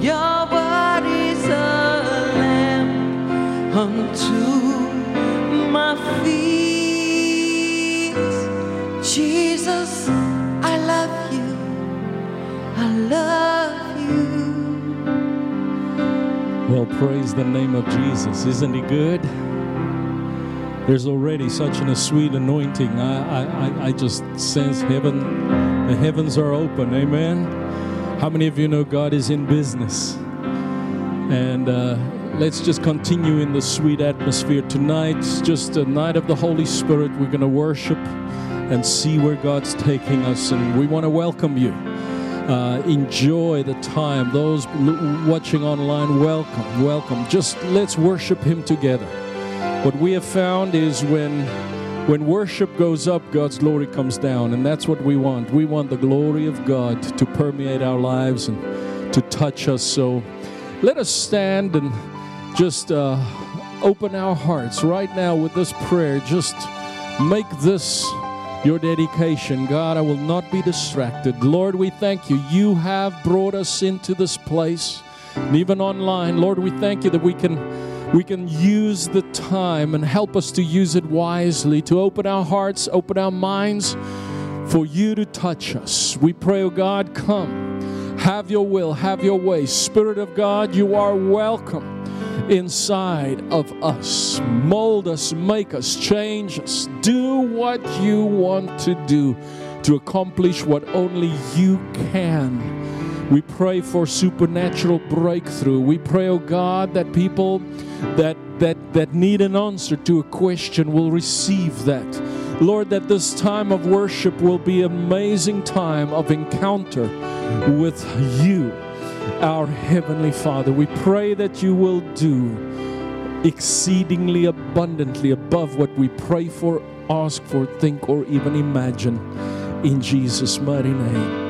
Your is a lamp unto my feet. Jesus, I love you. I love you. Well, praise the name of Jesus. Isn't he good? There's already such an, a sweet anointing. I, I, I just sense heaven, the heavens are open. Amen. How many of you know God is in business? And uh, let's just continue in the sweet atmosphere tonight. Just a night of the Holy Spirit. We're going to worship and see where God's taking us. And we want to welcome you. Uh, enjoy the time. Those watching online, welcome, welcome. Just let's worship Him together. What we have found is when when worship goes up, God's glory comes down, and that's what we want. We want the glory of God to permeate our lives and to touch us. So let us stand and just uh, open our hearts right now with this prayer. Just make this your dedication. God, I will not be distracted. Lord, we thank you. You have brought us into this place, and even online. Lord, we thank you that we can we can use the time and help us to use it wisely, to open our hearts, open our minds for you to touch us. We pray, oh God, come. Have your will, have your way. Spirit of God, you are welcome inside of us. Mold us, make us, change us. Do what you want to do to accomplish what only you can. We pray for supernatural breakthrough. We pray, oh God, that people that that that need an answer to a question will receive that. Lord, that this time of worship will be an amazing time of encounter with you, our Heavenly Father. We pray that you will do exceedingly abundantly above what we pray for, ask for, think, or even imagine. In Jesus' mighty name.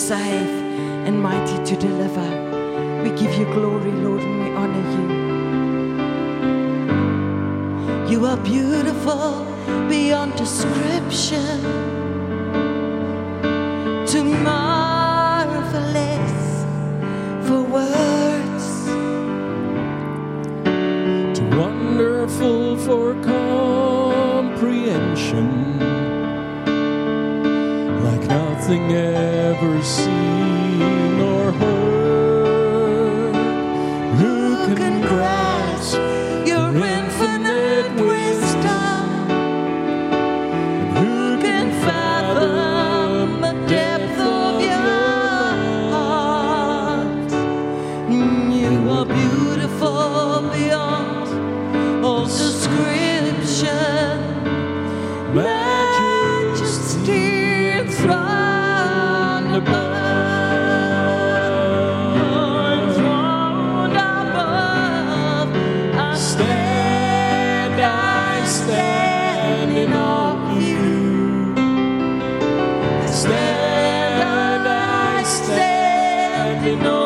Save and mighty to deliver. We give you glory, Lord, and we honor you. You are beautiful beyond description, too marvelous for words. Too wonderful for comprehension, like nothing ever seen stand you. I stand, I stand in awe.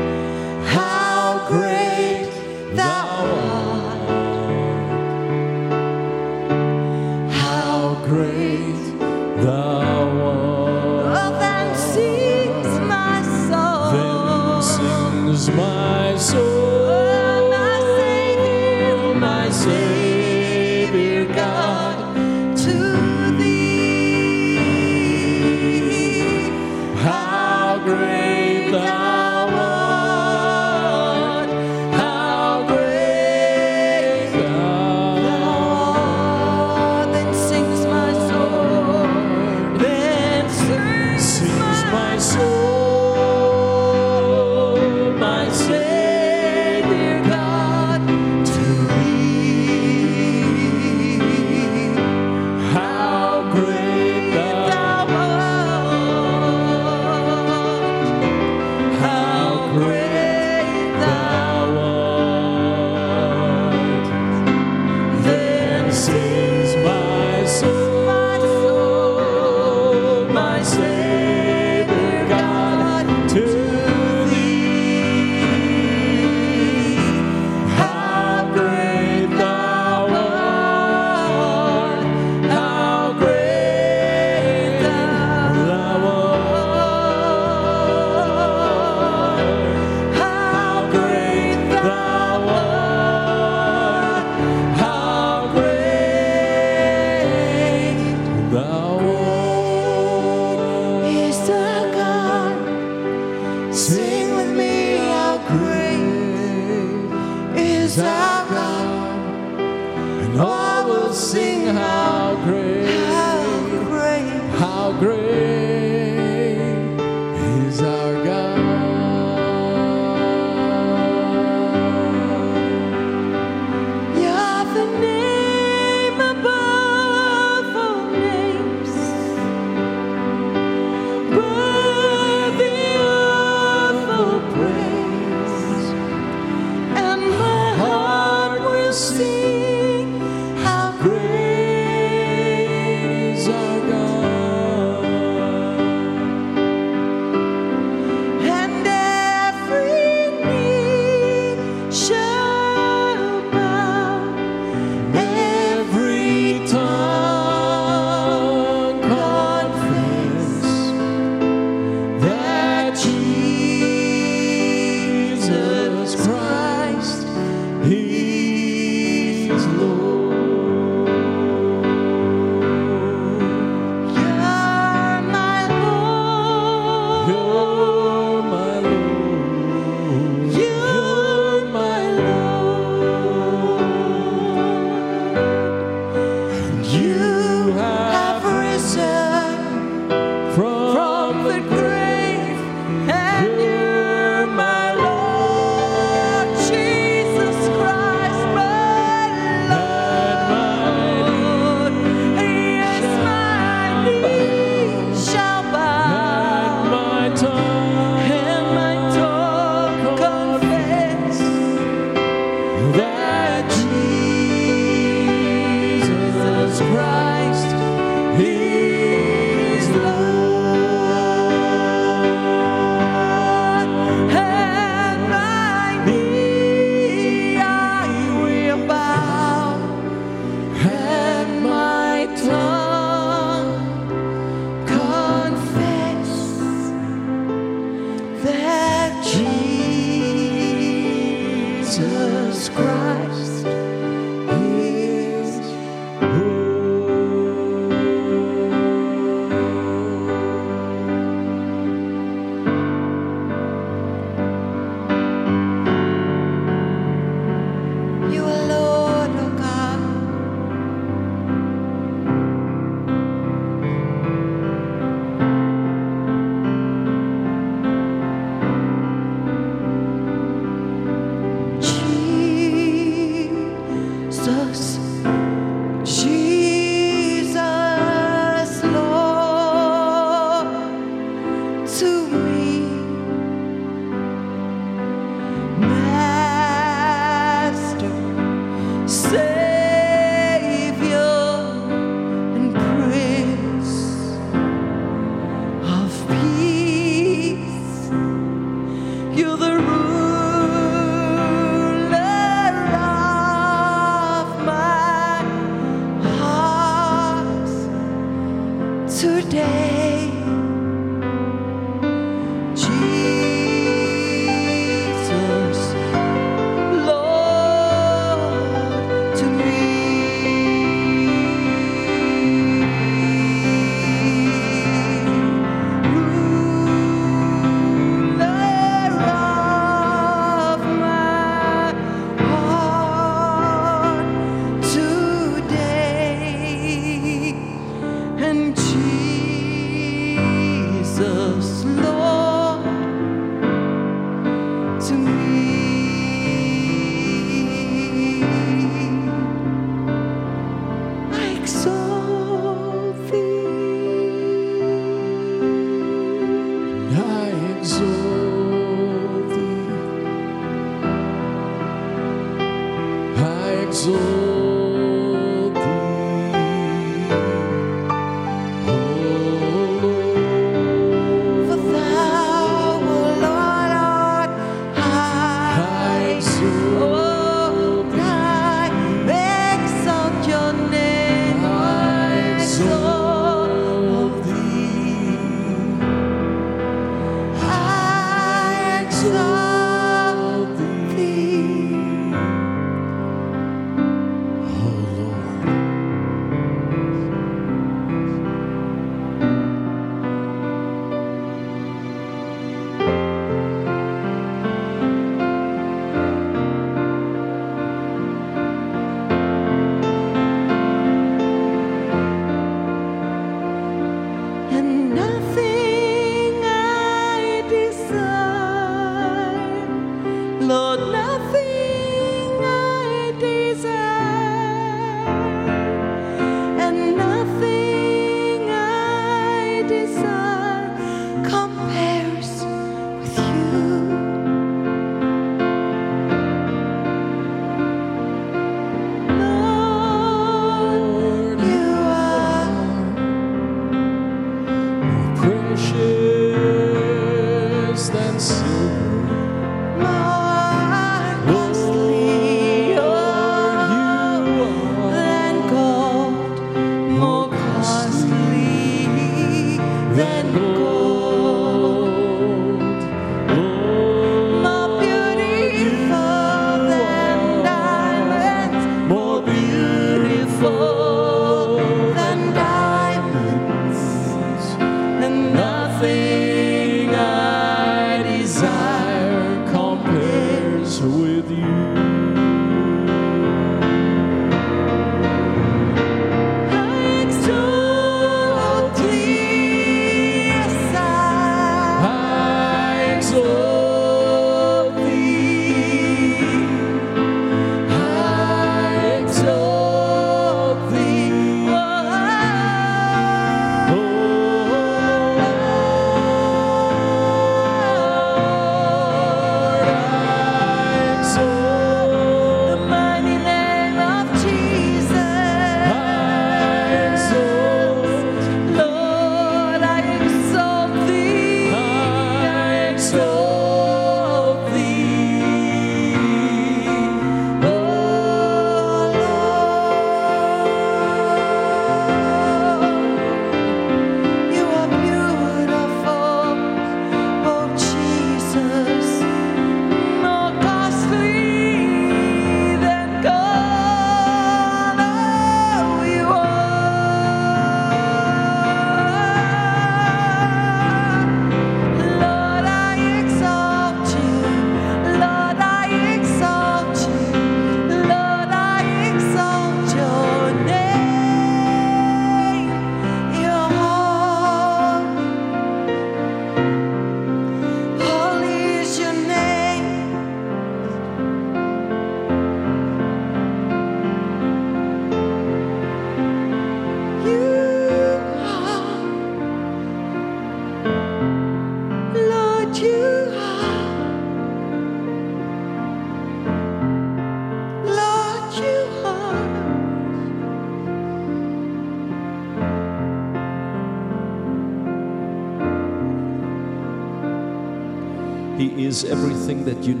Everything that you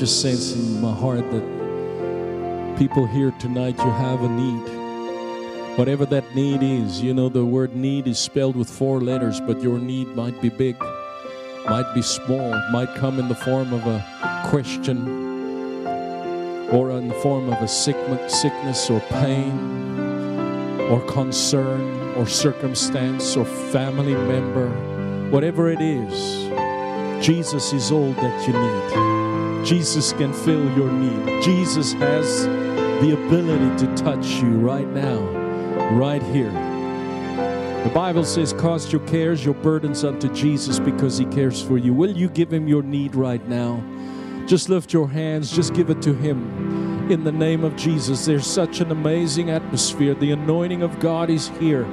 just sense in my heart that people here tonight, you have a need. Whatever that need is, you know, the word need is spelled with four letters, but your need might be big, might be small, might come in the form of a question or in the form of a sickness or pain or concern or circumstance or family member, whatever it is. Jesus is all that you need. Jesus can fill your need. Jesus has the ability to touch you right now, right here. The Bible says, Cast your cares, your burdens unto Jesus because He cares for you. Will you give Him your need right now? Just lift your hands, just give it to Him in the name of Jesus. There's such an amazing atmosphere. The anointing of God is here.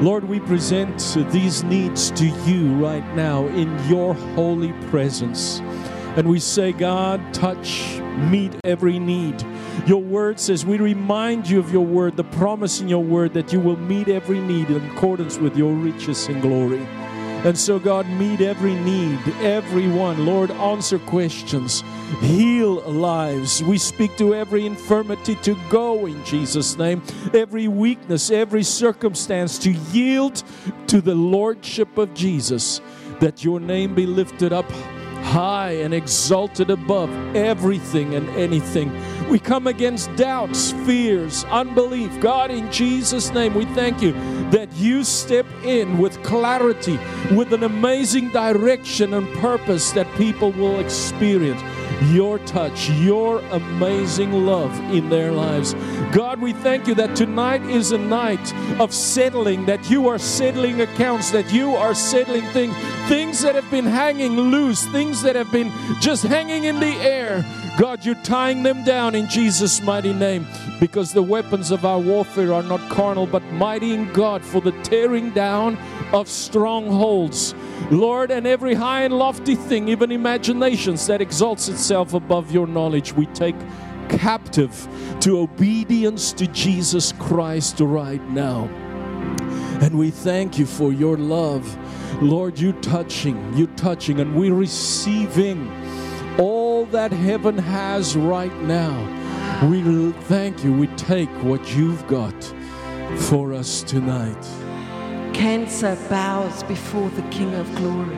Lord, we present these needs to you right now in your holy presence. And we say, God, touch, meet every need. Your word says, we remind you of your word, the promise in your word that you will meet every need in accordance with your riches and glory. And so, God, meet every need, everyone. Lord, answer questions, heal lives. We speak to every infirmity to go in Jesus' name, every weakness, every circumstance to yield to the Lordship of Jesus, that your name be lifted up high and exalted above everything and anything. We come against doubts, fears, unbelief. God, in Jesus' name, we thank you that you step in with clarity, with an amazing direction and purpose that people will experience your touch, your amazing love in their lives. God, we thank you that tonight is a night of settling, that you are settling accounts, that you are settling things, things that have been hanging loose, things that have been just hanging in the air. God, you're tying them down in Jesus' mighty name because the weapons of our warfare are not carnal but mighty in God for the tearing down of strongholds. Lord, and every high and lofty thing, even imaginations that exalts itself above your knowledge, we take captive to obedience to Jesus Christ right now. And we thank you for your love. Lord, you touching, you touching, and we receiving all that heaven has right now. We thank you. We take what you've got for us tonight. Cancer bows before the King of glory.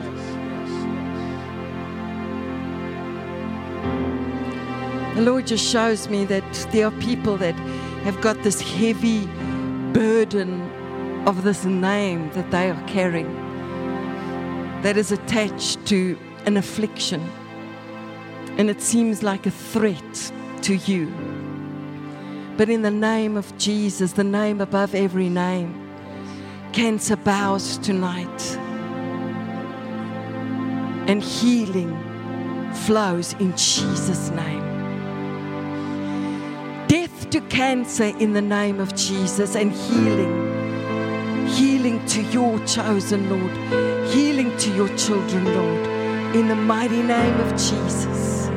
The Lord just shows me that there are people that have got this heavy burden of this name that they are carrying that is attached to an affliction and it seems like a threat to you. But in the name of Jesus, the name above every name, cancer bows tonight. And healing flows in Jesus' name. Death to cancer in the name of Jesus and healing. Healing to your chosen Lord. Healing to your children, Lord. In the mighty name of Jesus.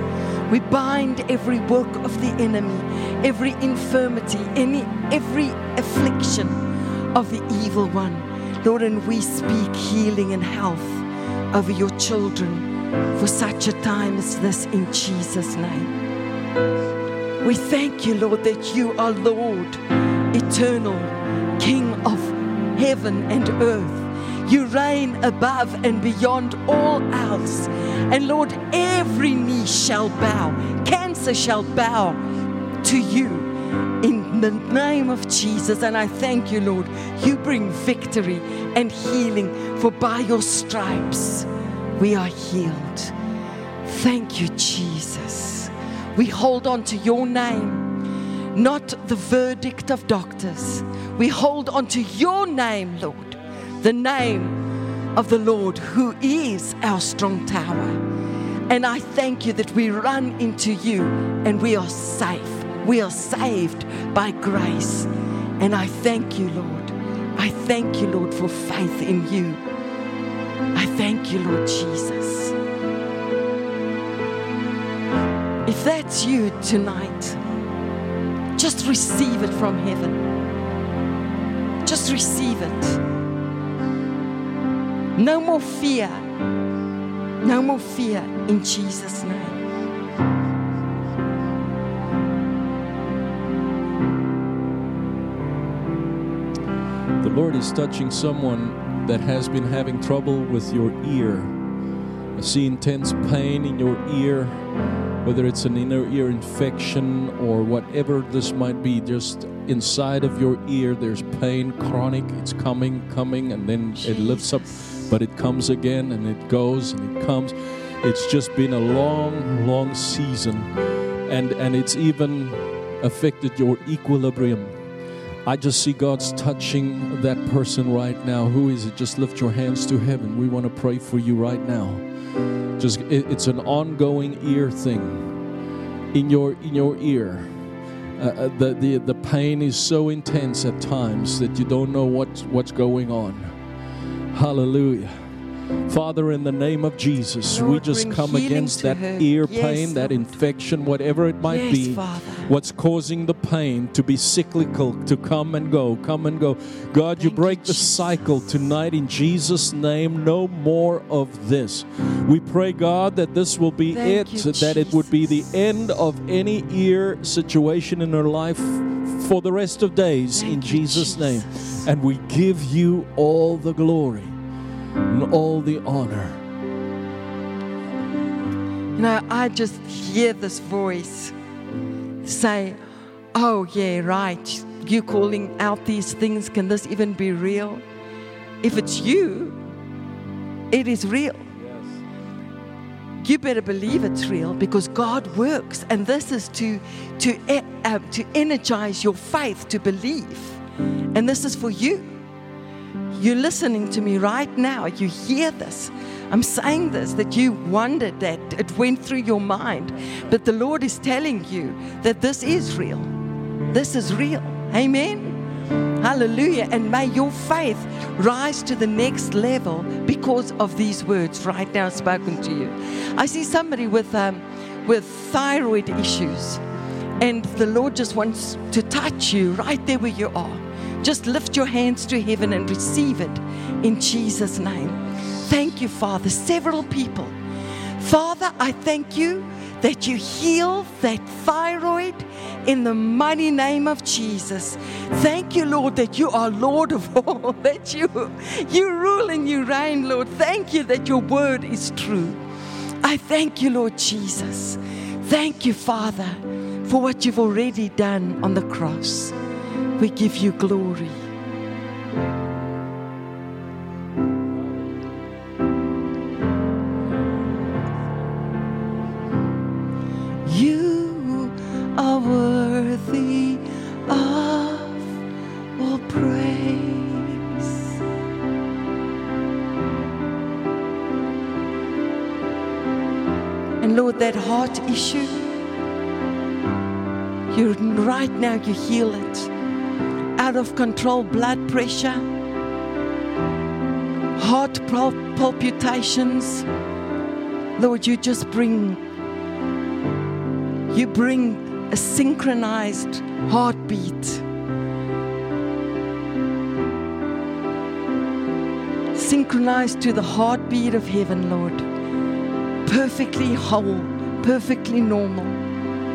We bind every work of the enemy, every infirmity, any every affliction of the evil one. Lord, and we speak healing and health over your children for such a time as this in Jesus' name. We thank you, Lord, that you are Lord, eternal, King of heaven and earth. You reign above and beyond all else. And Lord, every knee shall bow, cancer shall bow to you in the name of Jesus. And I thank you, Lord. You bring victory and healing, for by your stripes we are healed. Thank you, Jesus. We hold on to your name, not the verdict of doctors. We hold on to your name, Lord the name of the Lord, who is our strong tower. And I thank you that we run into you and we are safe. We are saved by grace. And I thank you, Lord. I thank you, Lord, for faith in you. I thank you, Lord Jesus. If that's you tonight, just receive it from heaven. Just receive it. No more fear. No more fear in Jesus' name. The Lord is touching someone that has been having trouble with your ear. I see intense pain in your ear, whether it's an inner ear infection or whatever this might be. Just inside of your ear, there's pain, chronic, it's coming, coming, and then it lifts up, but it comes again and it goes and it comes. It's just been a long, long season, and, and it's even affected your equilibrium. I just see God's touching that person right now. Who is it? Just lift your hands to heaven. We want to pray for you right now. Just it, it's an ongoing ear thing in your in your ear. Uh, uh, the, the the pain is so intense at times that you don't know what's what's going on. Hallelujah. Father, in the name of Jesus, Lord, we just come against that her. ear Yes, pain, that Lord. infection, whatever it might Yes, be. Father. What's causing the pain to be cyclical, to come and go, come and go. God, you break you, the Jesus. cycle tonight in Jesus' name. No more of this. We pray, God, that this will be Thank it, you, that it would be the end of any ear situation in her life for the rest of days in Thank you, Jesus' name. Jesus. And we give you all the glory and all the honor. You know, I just hear this voice say, Oh, yeah, right. You calling out these things. Can this even be real? If it's you, it is real. You better believe it's real because God works, and this is to to uh, to energize your faith to believe, and this is for you. You're listening to me right now. You hear this. I'm saying this that you wondered that it went through your mind, but the Lord is telling you that this is real. This is real. Amen. Hallelujah. And may your faith rise to the next level because of these words right now spoken to you. I see somebody with, um, with thyroid issues, and the Lord just wants to touch you right there where you are. Just lift your hands to heaven and receive it in Jesus' name. Thank you, Father. Several people. Father, I thank you that you heal that thyroid in the mighty name of Jesus. Thank you, Lord, that you are Lord of all, that you, you rule and you reign, Lord. Thank you that your word is true. I thank you, Lord Jesus. Thank you, Father, for what you've already done on the cross. We give you glory. Heart issue, you right now you heal it. Out of control blood pressure, heart palpitations. Lord, you just bring you bring a synchronized heartbeat. Synchronized to the heartbeat of heaven, Lord. Perfectly whole, perfectly normal.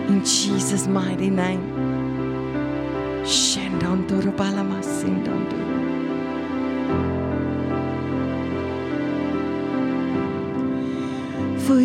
In Jesus' mighty name. For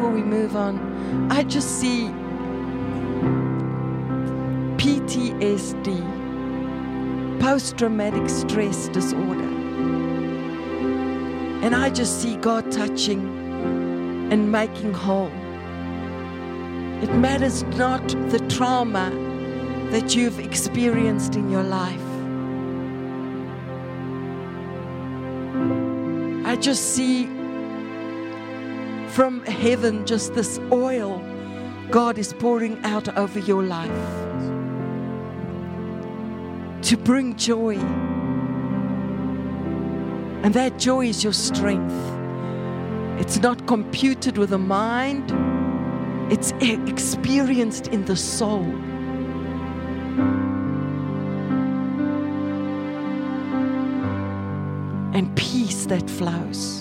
before we move on. I just see PTSD, post traumatic stress disorder. And I just see God touching and making whole. It matters not the trauma that you've experienced in your life. I just see from heaven just this oil God is pouring out over your life to bring joy. And that joy is your strength. It's not computed with the mind, it's experienced in the soul. And peace that flows.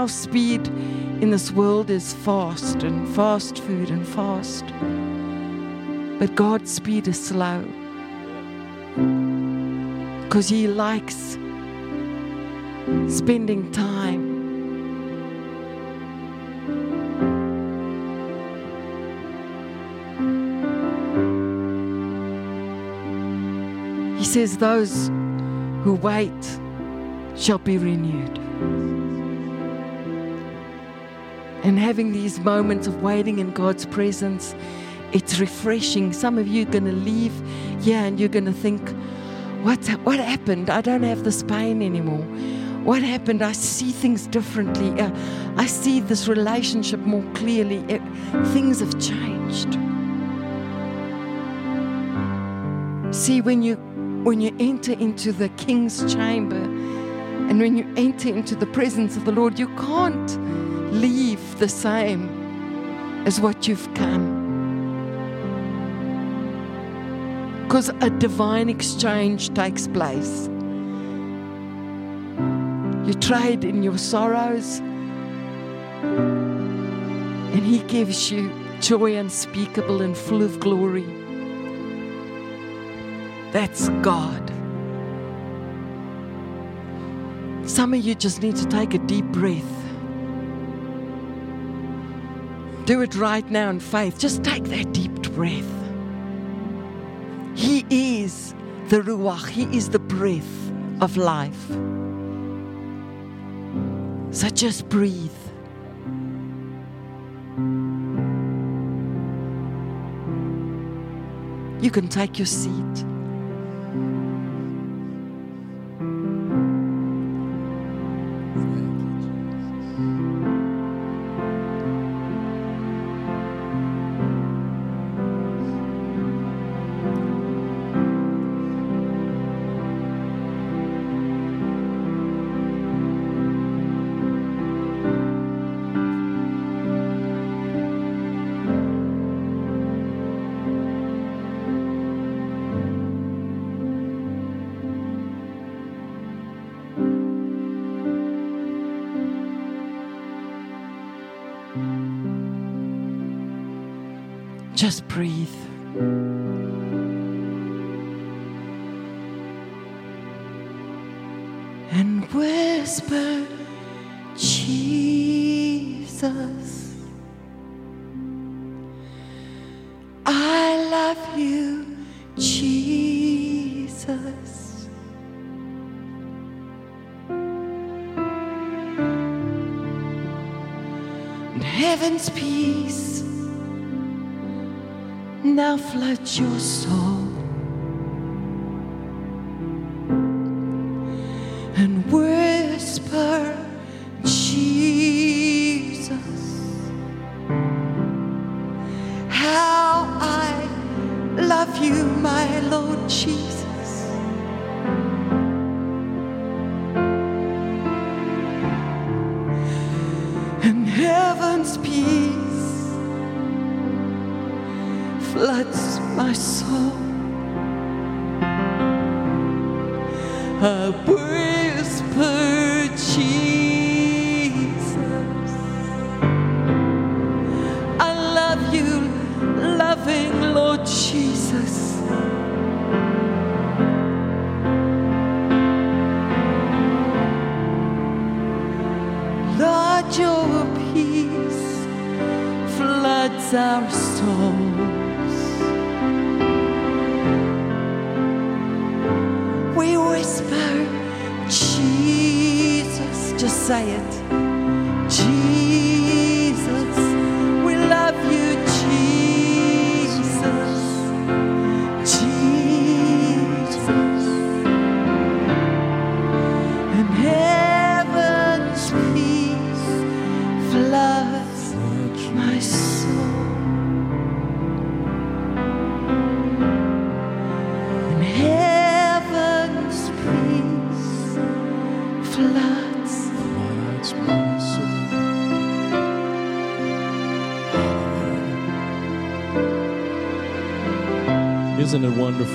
Our speed in this world is fast and fast food and fast. But God's speed is slow. Because He likes spending time. He says, Those who wait shall be renewed. And having these moments of waiting in God's presence, it's refreshing. Some of you are going to leave here and you're going to think, what, what happened? I don't have this pain anymore. What happened? I see things differently. Uh, I see this relationship more clearly. It, things have changed. See, when you when you enter into the king's chamber and when you enter into the presence of the Lord, you can't leave the same as what you've come. Because a divine exchange takes place. You trade in your sorrows, and He gives you joy unspeakable and full of glory. That's God. Some of you just need to take a deep breath. Do it right now in faith. Just take that deep breath. He is the Ruach, He is the breath of life. So just breathe. You can take your seat. Just breathe. And whisper, Jesus, now floods your soul.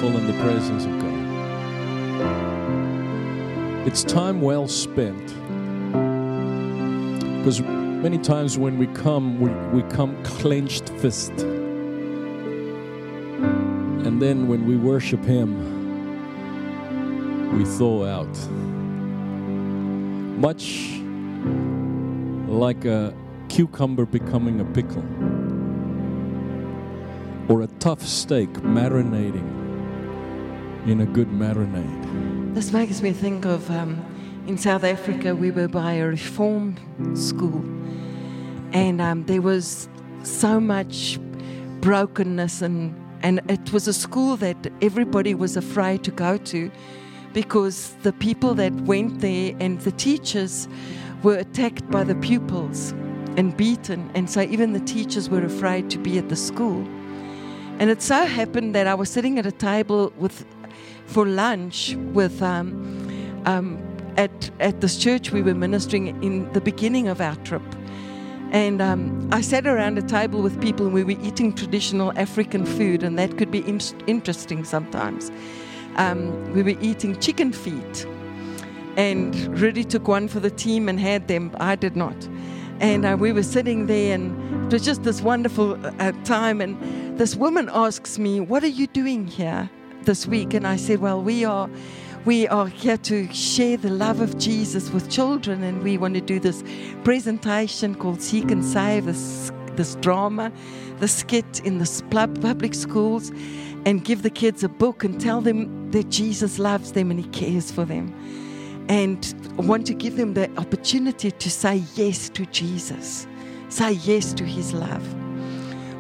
Wonderful in the presence of God? It's time well spent. Because many times when we come, we, we come clenched fist. And then when we worship Him, we thaw out. Much like a cucumber becoming a pickle, or a tough steak marinating in a good marinade. This makes me think of um, in South Africa, we were by a reform school, and um, there was so much brokenness, and, and it was a school that everybody was afraid to go to because the people that went there and the teachers were attacked by the pupils and beaten, and so even the teachers were afraid to be at the school. And it so happened that I was sitting at a table with for lunch with um, um, at at this church we were ministering in the beginning of our trip, and um, I sat around a table with people and we were eating traditional African food, and that could be in- interesting sometimes. Um, we were eating chicken feet, and Rudi took one for the team and had them. I did not. And uh, we were sitting there, and it was just this wonderful uh, time. And this woman asks me, "What are you doing here this week?" And I said, "Well, we are." We are here to share the love of Jesus with children, and we want to do this presentation called Seek and Save, this, this drama, the skit in the public schools, and give the kids a book and tell them that Jesus loves them and He cares for them and want to give them the opportunity to say yes to Jesus, say yes to His love.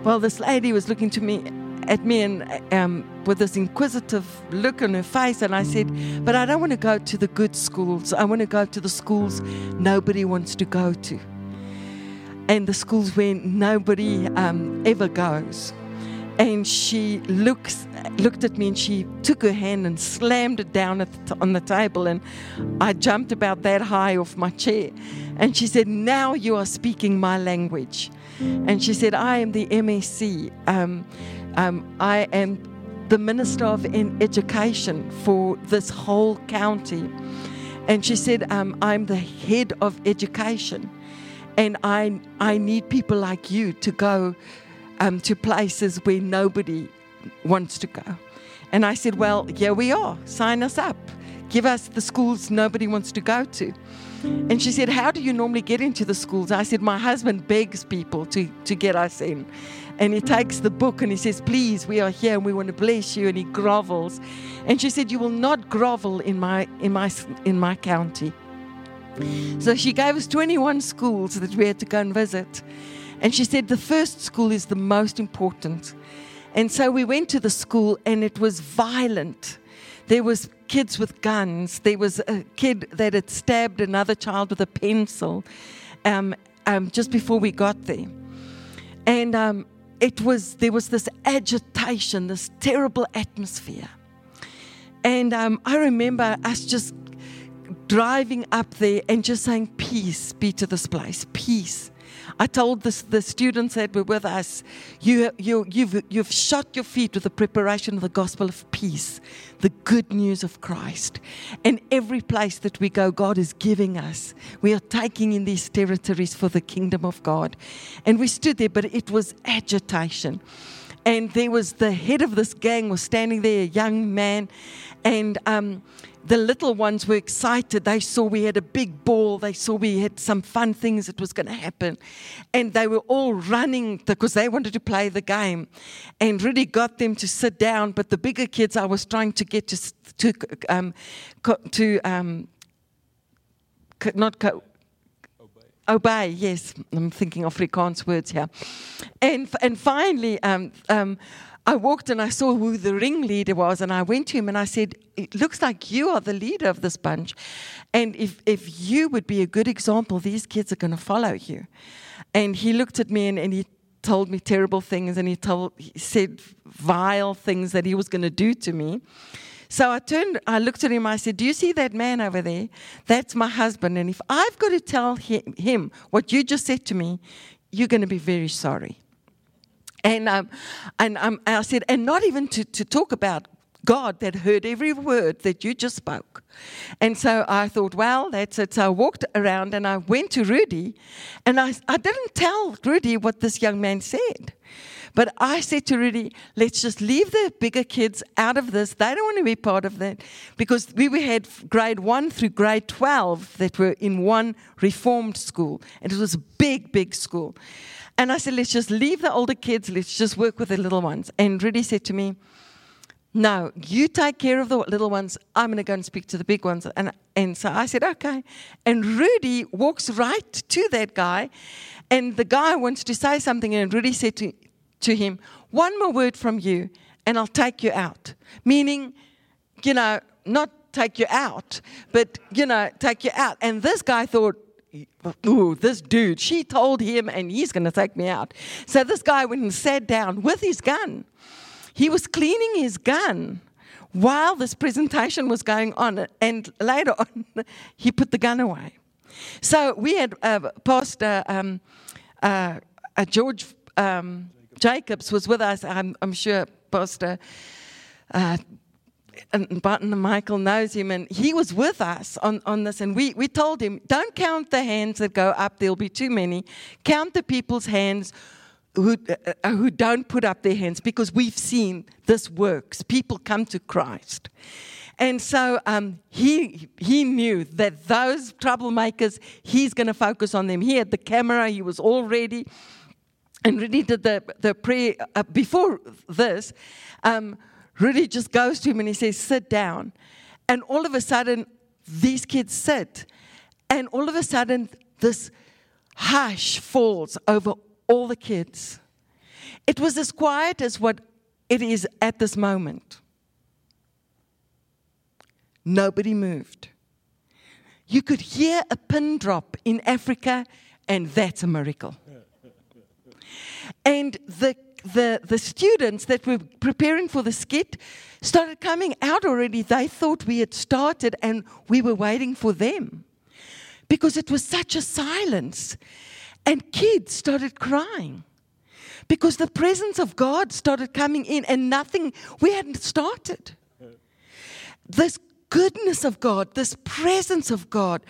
Well, this lady was looking to me at me and um, with this inquisitive look on her face, and I said, "But I don't want to go to the good schools. I want to go to the schools nobody wants to go to, and the schools where nobody um, ever goes." And she looks, looked at me and she took her hand and slammed it down the on the table. And I jumped about that high off my chair. And she said, Now you are speaking my language. And she said, I am the MEC. Um, um, I am the Minister of Education for this whole county. And she said, um, I'm the head of education. And I, I need people like you to go um, to places where nobody wants to go. And I said, Well, here we are. Sign us up. Give us the schools nobody wants to go to. And she said, How do you normally get into the schools? I said, My husband begs people to, to get us in. And he takes the book and he says, Please, we are here and we want to bless you. And he grovels. And she said, You will not grovel in my, in my, in my county. So she gave us 21 schools that we had to go and visit. And she said, The first school is the most important. And so we went to the school and it was violent. There was kids with guns. There was a kid that had stabbed another child with a pencil um, um, just before we got there. And um, it was there was this agitation, this terrible atmosphere. And um, I remember us just driving up there and just saying, Peace be to this place, peace. I told this, the students that were with us, you, you, you've, you've shot your feet with the preparation of the gospel of peace, the good news of Christ. And every place that we go, God is giving us. We are taking in these territories for the kingdom of God. And we stood there, but it was agitation and there was the head of this gang was standing there, a young man, and um, the little ones were excited. They saw we had a big ball. They saw we had some fun things that was going to happen. And they were all running because they wanted to play the game and really got them to sit down. But the bigger kids, I was trying to get to, to, um, to um, not co- obey. yes. I'm thinking of Afrikaans words here. And, and finally, um, um, I walked and I saw who the ringleader was, and I went to him and I said, It looks like you are the leader of this bunch. And if, if you would be a good example, these kids are going to follow you. And he looked at me and, and he told me terrible things and he, told, he said vile things that he was going to do to me. So I turned, I looked at him, I said, Do you see that man over there? That's my husband. And if I've got to tell him what you just said to me, you're going to be very sorry. And, um, and um, I said, and not even to, to talk about God that heard every word that you just spoke. And so I thought, well, that's it. So I walked around and I went to Rudi and I, I didn't tell Rudi what this young man said. But I said to Rudi, let's just leave the bigger kids out of this. They don't want to be part of that because we had grade one through grade 12 that were in one reformed school. And it was a big, big school. And I said, let's just leave the older kids, let's just work with the little ones. And Rudi said to me, no, you take care of the little ones. I'm going to go and speak to the big ones. And, and so I said, okay. And Rudi walks right to that guy. And the guy wants to say something. And Rudi said to, to him, one more word from you, and I'll take you out. Meaning, you know, not take you out, but, you know, take you out. And this guy thought, ooh, this dude, she told him and he's going to take me out. So this guy went and sat down with his gun. He was cleaning his gun while this presentation was going on. And later on, he put the gun away. So we had uh, Pastor um, uh, uh, George um, Jacobs was with us. I'm, I'm sure Pastor and Barton and Michael knows him, and he was with us on, on this. And we, we told him, don't count the hands that go up, there'll be too many. Count the people's hands who, uh, who don't put up their hands because we've seen this works. People come to Christ. And so um, he, he knew that those troublemakers, he's going to focus on them. He had the camera, he was all ready. And really did the, the prayer uh, before this. Um, Rudi just goes to him and he says, Sit down. And all of a sudden, these kids sit. And all of a sudden, this hush falls over all the kids. It was as quiet as what it is at this moment. Nobody moved. You could hear a pin drop in Africa, and that's a miracle. And the the, the students that were preparing for the skit started coming out already. They thought we had started and we were waiting for them because it was such a silence. And kids started crying because the presence of God started coming in and nothing, we hadn't started. This goodness of God, this presence of God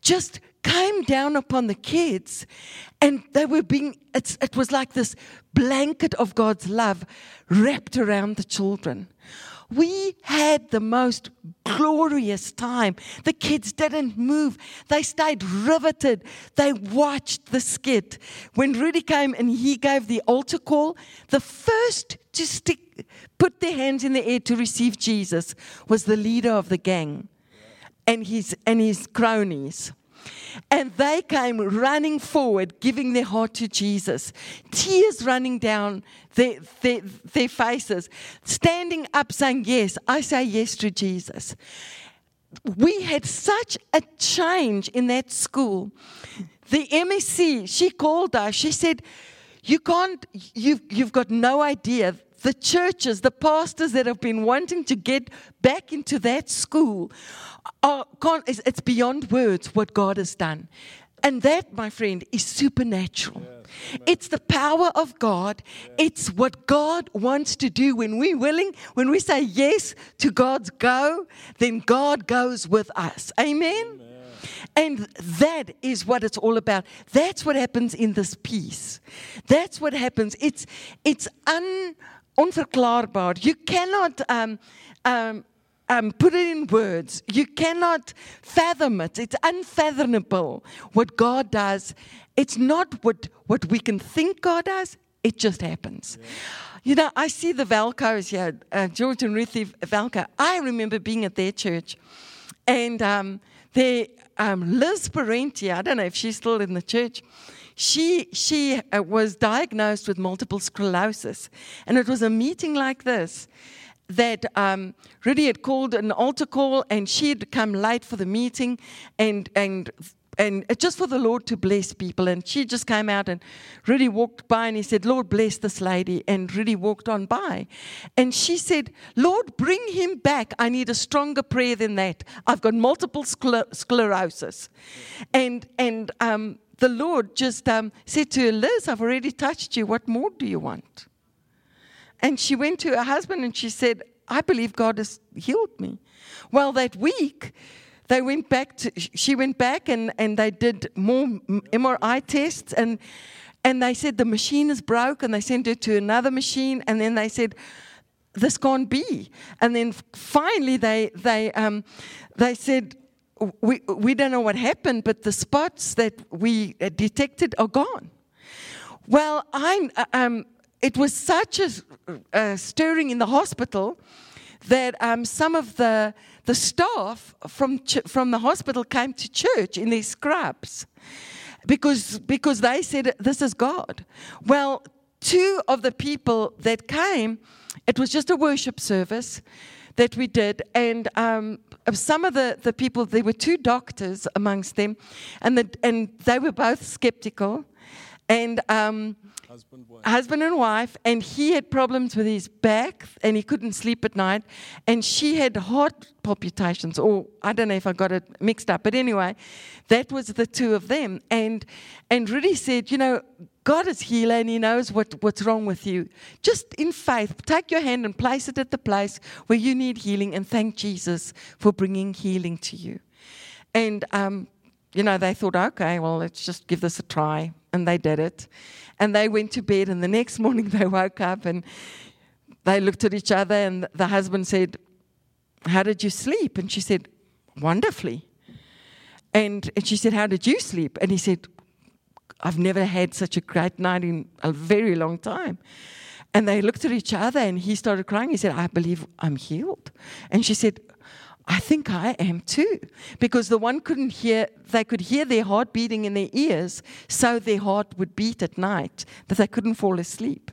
just came down upon the kids and they were being, it was like this blanket of God's love wrapped around the children. We had the most glorious time. The kids didn't move. They stayed riveted. They watched the skit. When Rudi came and he gave the altar call, the first to stick, put their hands in the air to receive Jesus was the leader of the gang and his, and his cronies. And they came running forward, giving their heart to Jesus, tears running down their, their, their faces, standing up saying, Yes, I say yes to Jesus. We had such a change in that school. The MEC, she called us, she said, You can't, you've, you've got no idea the churches, the pastors that have been wanting to get back into that school, are, it's beyond words what God has done. And that, my friend, is supernatural. Yes, it's the power of God. Yes. It's what God wants to do. When we're willing, when we say yes to God's go, then God goes with us. Amen? Amen. And that is what it's all about. That's what happens in this peace. That's what happens. It's, it's un onverklaarbaar. You cannot um, um, um, put it in words. You cannot fathom it. It's unfathomable what God does. It's not what, what we can think God does, it just happens. Yeah. You know, I see the Valcos here, uh, George and Ruthie Valco. I remember being at their church, and um, they, um, Liz Parenti, I don't know if she's still in the church, she, she uh, was diagnosed with multiple sclerosis. And it was a meeting like this that um, Rudi had called an altar call and she had come late for the meeting and, and and just for the Lord to bless people. And she just came out and Rudi walked by and he said, Lord, bless this lady. And Rudi walked on by. And she said, Lord, bring him back. I need a stronger prayer than that. I've got multiple scler- sclerosis. And, and um, the Lord just um, said to her, Liz, I've already touched you. What more do you want? And she went to her husband and she said, I believe God has healed me. Well, that week, they went back to, she went back and, and they did more MRI tests and, and they said the machine is broke and they sent her to another machine and then they said, this can't be. And then finally they, they, um, they said, we, we don't know what happened, but the spots that we uh, detected are gone. Well, I, uh, um, it was such a, a, stirring in the hospital that um, some of the, the staff from, ch- from the hospital came to church in their scrubs because, because they said, This is God. Well, two of the people that came, it was just a worship service that we did, and um, some of the, the people, there were two doctors amongst them, and, the, and they were both skeptical. And um, husband, husband and wife, and he had problems with his back and he couldn't sleep at night. And she had heart palpitations, or I don't know if I got it mixed up, but anyway, that was the two of them. And and Rudi said, you know, God is healer and He knows what, what's wrong with you. Just in faith, take your hand and place it at the place where you need healing and thank Jesus for bringing healing to you. And, um, you know, they thought, okay, well, let's just give this a try. And they did it. And they went to bed, and the next morning they woke up and they looked at each other, and the husband said, How did you sleep? And she said, Wonderfully. And, and she said, How did you sleep? And he said, I've never had such a great night in a very long time. And they looked at each other and he started crying. He said, I believe I'm healed. And she said, I think I am too. Because the one couldn't hear, they could hear their heart beating in their ears, so their heart would beat at night, that they couldn't fall asleep.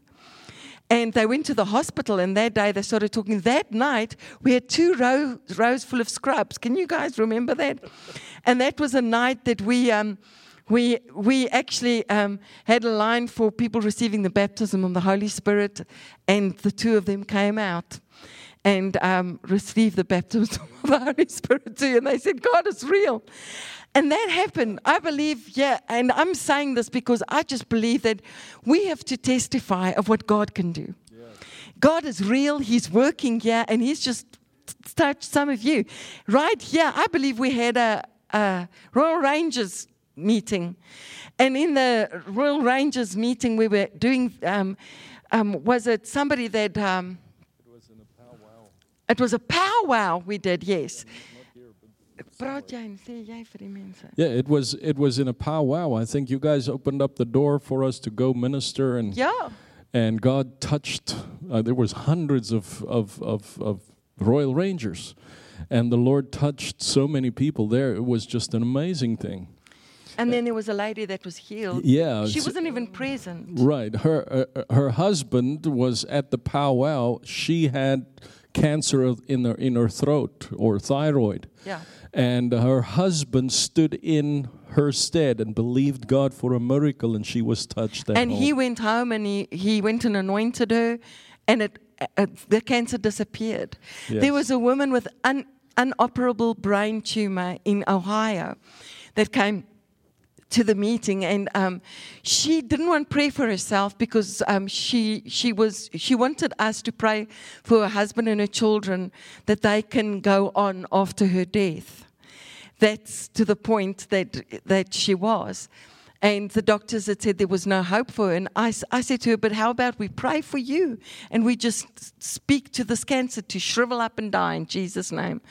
And they went to the hospital, and that day they started talking. That night, we had two row, rows full of scrubs. Can you guys remember that? And that was a night that we. Um, we, we actually um, had a line for people receiving the baptism of the Holy Spirit, and the two of them came out and um, received the baptism of the Holy Spirit too. And they said, God is real. And that happened. I believe, yeah, and I'm saying this because I just believe that we have to testify of what God can do. Yeah. God is real, He's working here, and He's just touched some of you. Right here, I believe we had a, a Royal Rangers meeting. And in the Royal Rangers meeting, we were doing, um, um, was it somebody that. Um, it was in a powwow. It was a powwow we did, yes. Yeah, it was it was in a powwow. I think you guys opened up the door for us to go minister and yeah. and God touched. Uh, there was hundreds of, of of of Royal Rangers, and the Lord touched so many people there. It was just an amazing thing. And then there was a lady that was healed. Yeah, she wasn't even present. Right. Her uh, uh, her husband was at the powwow. She had cancer in her in her throat or thyroid. Yeah and her husband stood in her stead and believed God for a miracle, and she was touched. and home. he went home and he, he went and anointed her, and it, uh, the cancer disappeared. Yes. There was a woman with un, unoperable brain tumor in Ohio that came to the meeting, and um, she didn't want to pray for herself because um, she she was she wanted us to pray for her husband and her children that they can go on after her death. That's to the point that that she was. And the doctors had said there was no hope for her. And I, I said to her, But how about we pray for you? And we just speak to this cancer to shrivel up and die in Jesus' name.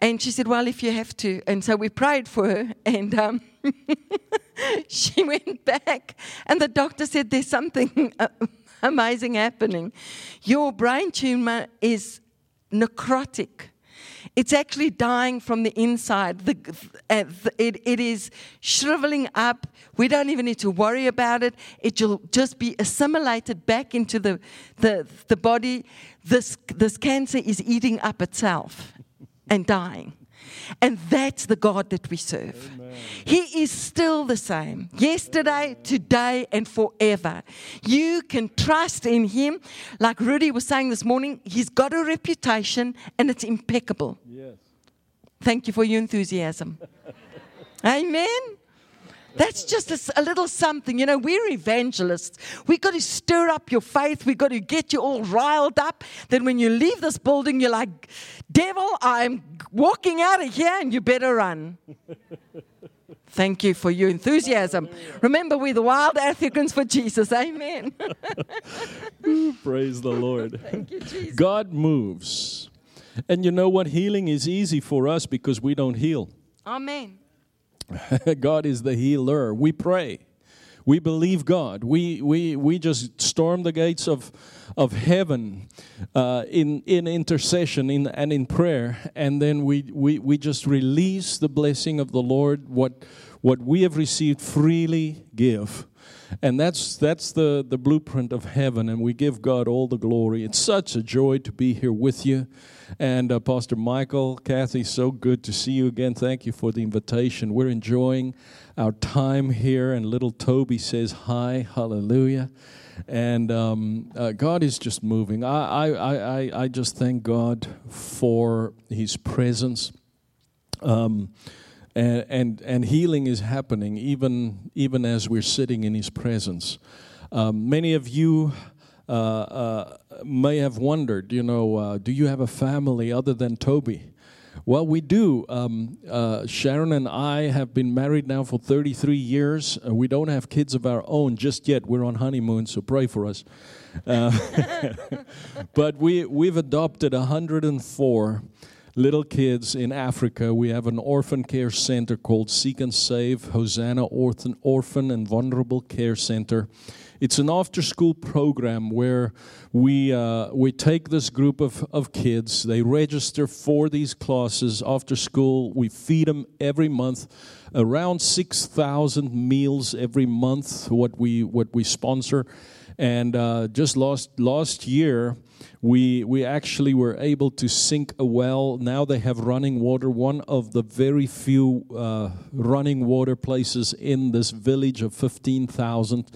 And she said, Well, if you have to. And so we prayed for her. And um, she went back. And the doctor said, There's something amazing happening. Your brain tumor is necrotic. It's actually dying from the inside. The, uh, it, it is shriveling up. We don't even need to worry about it. It will just be assimilated back into the, the, the body. This, this cancer is eating up itself and dying. And that's the God that we serve. Amen. He is still the same yesterday, today, and forever. You can trust in Him. Like Rudi was saying this morning, He's got a reputation and it's impeccable. Yes. Thank you for your enthusiasm. Amen. That's just a, a, little something. You know, we're evangelists. We've got to stir up your faith. We've got to get you all riled up. Then when you leave this building, you're like, devil, I'm walking out of here and you better run. Thank you for your enthusiasm. Remember, we're the wild Africans for Jesus. Amen. Praise the Lord. Thank you, Jesus. God moves. And you know what? Healing is easy for us because we don't heal. Amen. God is the healer. We pray. We believe God. We, we, we just storm the gates of, of heaven uh, in, in intercession in, and in prayer, and then we, we, we just release the blessing of the Lord. What, what we have received, freely give. And that's, that's the, the blueprint of heaven, and we give God all the glory. It's such a joy to be here with you. And uh, Pastor Michael, Kathy, so good to see you again. Thank you for the invitation. We're enjoying our time here, and little Toby says hi, hallelujah. And um, uh, God is just moving. I, I, I, I just thank God for His presence. Um, and, and, and healing is happening even, even as we're sitting in His presence. Um, many of you uh, uh, may have wondered, you know, uh, do you have a family other than Toby? Well, we do. Um, uh, Sharon and I have been married now for 33 years. Uh, we don't have kids of our own just yet. We're on honeymoon, so pray for us. Uh, but we, we've adopted 104 little kids in Africa. We have an orphan care center called Seek and Save, Hosanna Orphan, Orphan and Vulnerable Care Center. It's an after school program where we, uh, we take this group of, of kids, they register for these classes after school. We feed them every month, around 6,000 meals every month, what we, what we sponsor. And uh, just last, last year, we we actually were able to sink a well. Now they have running water. One of the very few uh, running water places in this village of fifteen thousand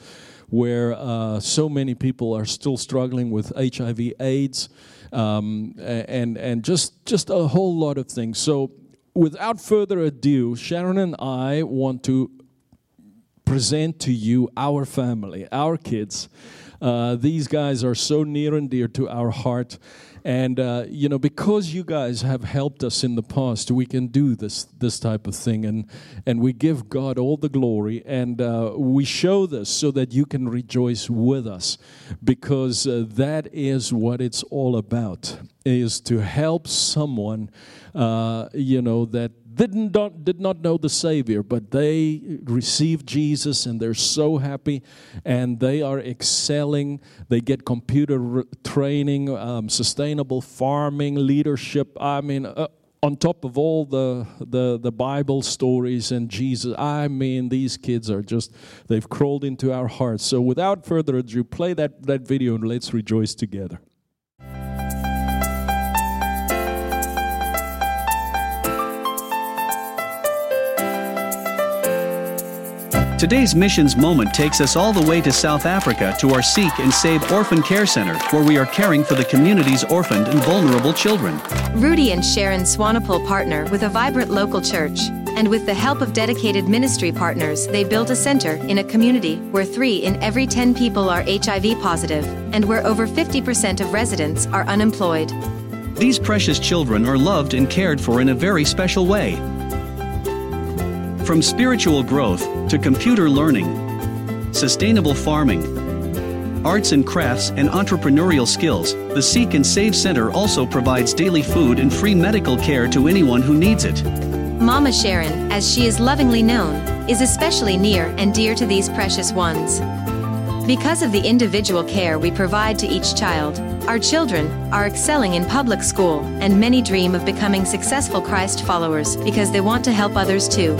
where uh, so many people are still struggling with HIV/AIDS, um, and and just just a whole lot of things. So, without further ado, Sharon and I want to present to you our family, our kids. Uh, these guys are so near and dear to our heart. And uh, you know, because you guys have helped us in the past, we can do this this type of thing, and and we give God all the glory, and uh, we show this so that you can rejoice with us, because uh, that is what it's all about: is to help someone, uh, you know, that didn't not, did not know the Savior, but they received Jesus and they're so happy and they are excelling. They get computer training, um, sustainable farming, leadership. I mean, uh, on top of all the, the, the Bible stories and Jesus, I mean, these kids are just, they've crawled into our hearts. So without further ado, play that, that video and let's rejoice together. Today's missions moment takes us all the way to South Africa to our Seek and Save Orphan Care Center, where we are caring for the community's orphaned and vulnerable children. Rudi and Sharon Swanepoel partner with a vibrant local church. And with the help of dedicated ministry partners, they built a center in a community where three in every 10 people are HIV positive, and where over 50% of residents are unemployed. These precious children are loved and cared for in a very special way. From spiritual growth to computer learning, sustainable farming, arts and crafts, and entrepreneurial skills, the Seek and Save Center also provides daily food and free medical care to anyone who needs it. Mama Sharon, as she is lovingly known, is especially near and dear to these precious ones. Because of the individual care we provide to each child, our children are excelling in public school, and many dream of becoming successful Christ followers because they want to help others too.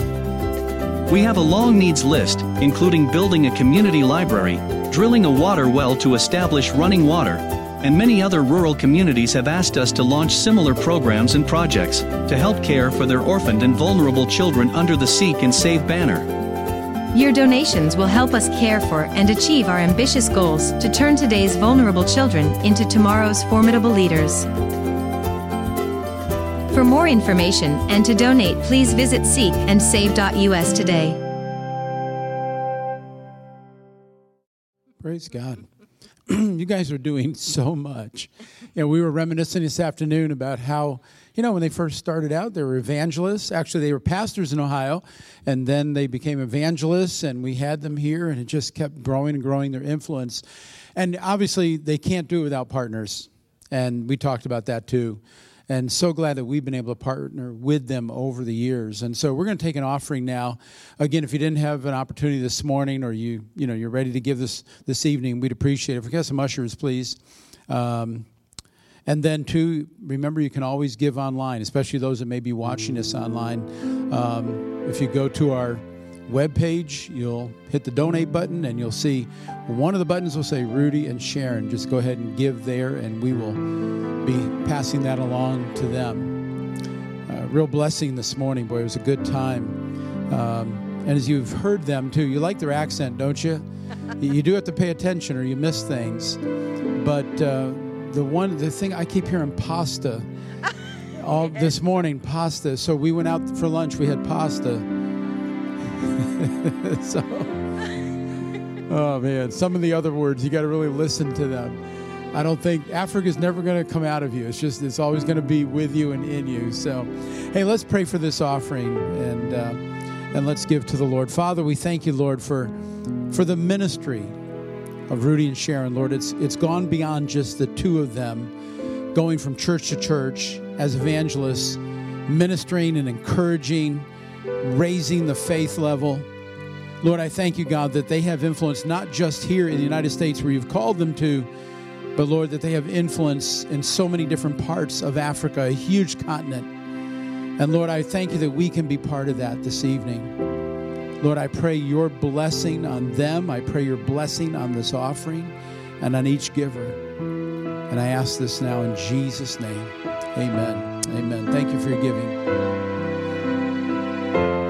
We have a long needs list, including building a community library, drilling a water well to establish running water, and many other rural communities have asked us to launch similar programs and projects to help care for their orphaned and vulnerable children under the Seek and Save banner. Your donations will help us care for and achieve our ambitious goals to turn today's vulnerable children into tomorrow's formidable leaders. For more information and to donate, please visit seekandsave.us today. Praise God. you guys are doing so much. You know, we were reminiscing this afternoon about how, you know, when they first started out, they were evangelists. Actually, they were pastors in Ohio, and then they became evangelists, and we had them here, and it just kept growing and growing their influence. And obviously, they can't do it without partners. And we talked about that too and so glad that we've been able to partner with them over the years. And so we're going to take an offering now. Again, if you didn't have an opportunity this morning, or you you know you're ready to give this this evening, we'd appreciate it. If we got some ushers, please. Um, and then, too, remember you can always give online, especially those that may be watching us online. Um, if you go to our web page, you'll hit the donate button and you'll see one of the buttons will say Rudi and Sharon. Just go ahead and give there, and we will be passing that along to them. Uh, real blessing this morning, boy. It was a good time. Um, and as you've heard them too, you like their accent, don't you? you do have to pay attention or you miss things. But uh, the one, the thing I keep hearing pasta all this morning, pasta. So we went out for lunch. We had pasta. so, oh man, some of the other words you got to really listen to them. I don't think Africa's never going to come out of you. It's just it's always going to be with you and in you. So, hey, let's pray for this offering and uh, and let's give to the Lord. Father, we thank you, Lord, for for the ministry of Rudi and Sharon. Lord, it's it's gone beyond just the two of them, going from church to church as evangelists, ministering and encouraging, raising the faith level. Lord, I thank you, God, that they have influence not just here in the United States where you've called them to but Lord, that they have influence in so many different parts of Africa, a huge continent. And Lord, I thank you that we can be part of that this evening. Lord, I pray your blessing on them. I pray your blessing on this offering and on each giver. And I ask this now in Jesus' name. Amen. Amen. Thank you for your giving. Hallelujah.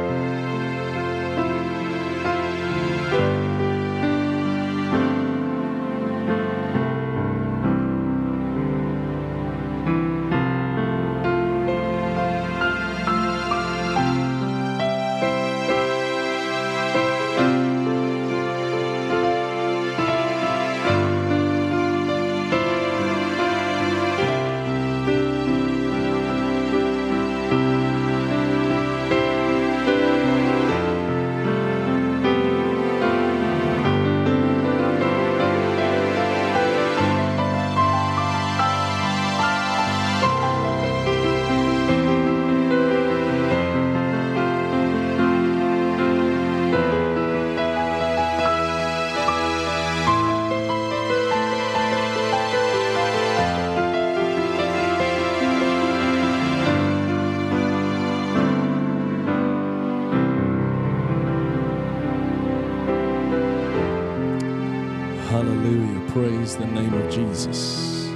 Praise the name of Jesus.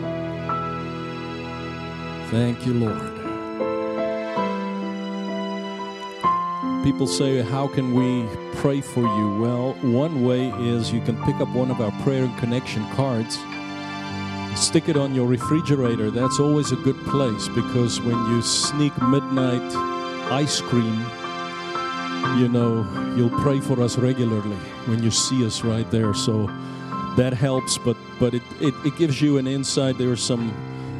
Thank you, Lord. People say, How can we pray for you? Well, one way is you can pick up one of our prayer and connection cards, stick it on your refrigerator. That's always a good place because when you sneak midnight ice cream, you know, you'll pray for us regularly when you see us right there. So that helps, but but it, it, it gives you an insight. There are some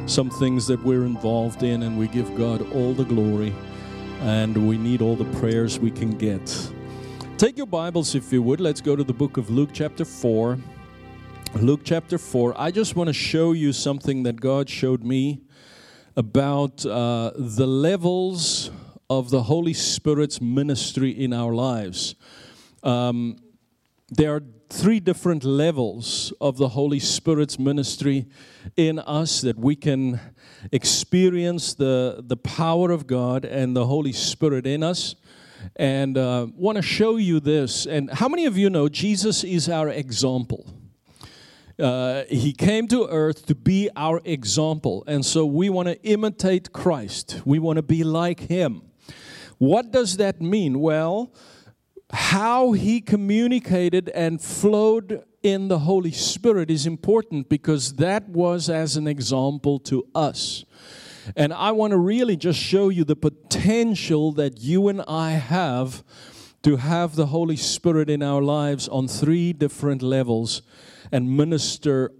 some things that we're involved in, and we give God all the glory, and we need all the prayers we can get. Take your Bibles, if you would. Let's go to the book of Luke, chapter 4. Luke, chapter 4. I just want to show you something that God showed me about uh, the levels of the Holy Spirit's ministry in our lives. Um, there are three different levels of the Holy Spirit's ministry in us that we can experience the, the power of God and the Holy Spirit in us. And uh, want to show you this. And how many of you know Jesus is our example? Uh, he came to earth to be our example. And so we want to imitate Christ. We want to be like him. What does that mean? Well, how he communicated and flowed in the Holy Spirit is important because that was as an example to us. And I want to really just show you the potential that you and I have to have the Holy Spirit in our lives on three different levels and minister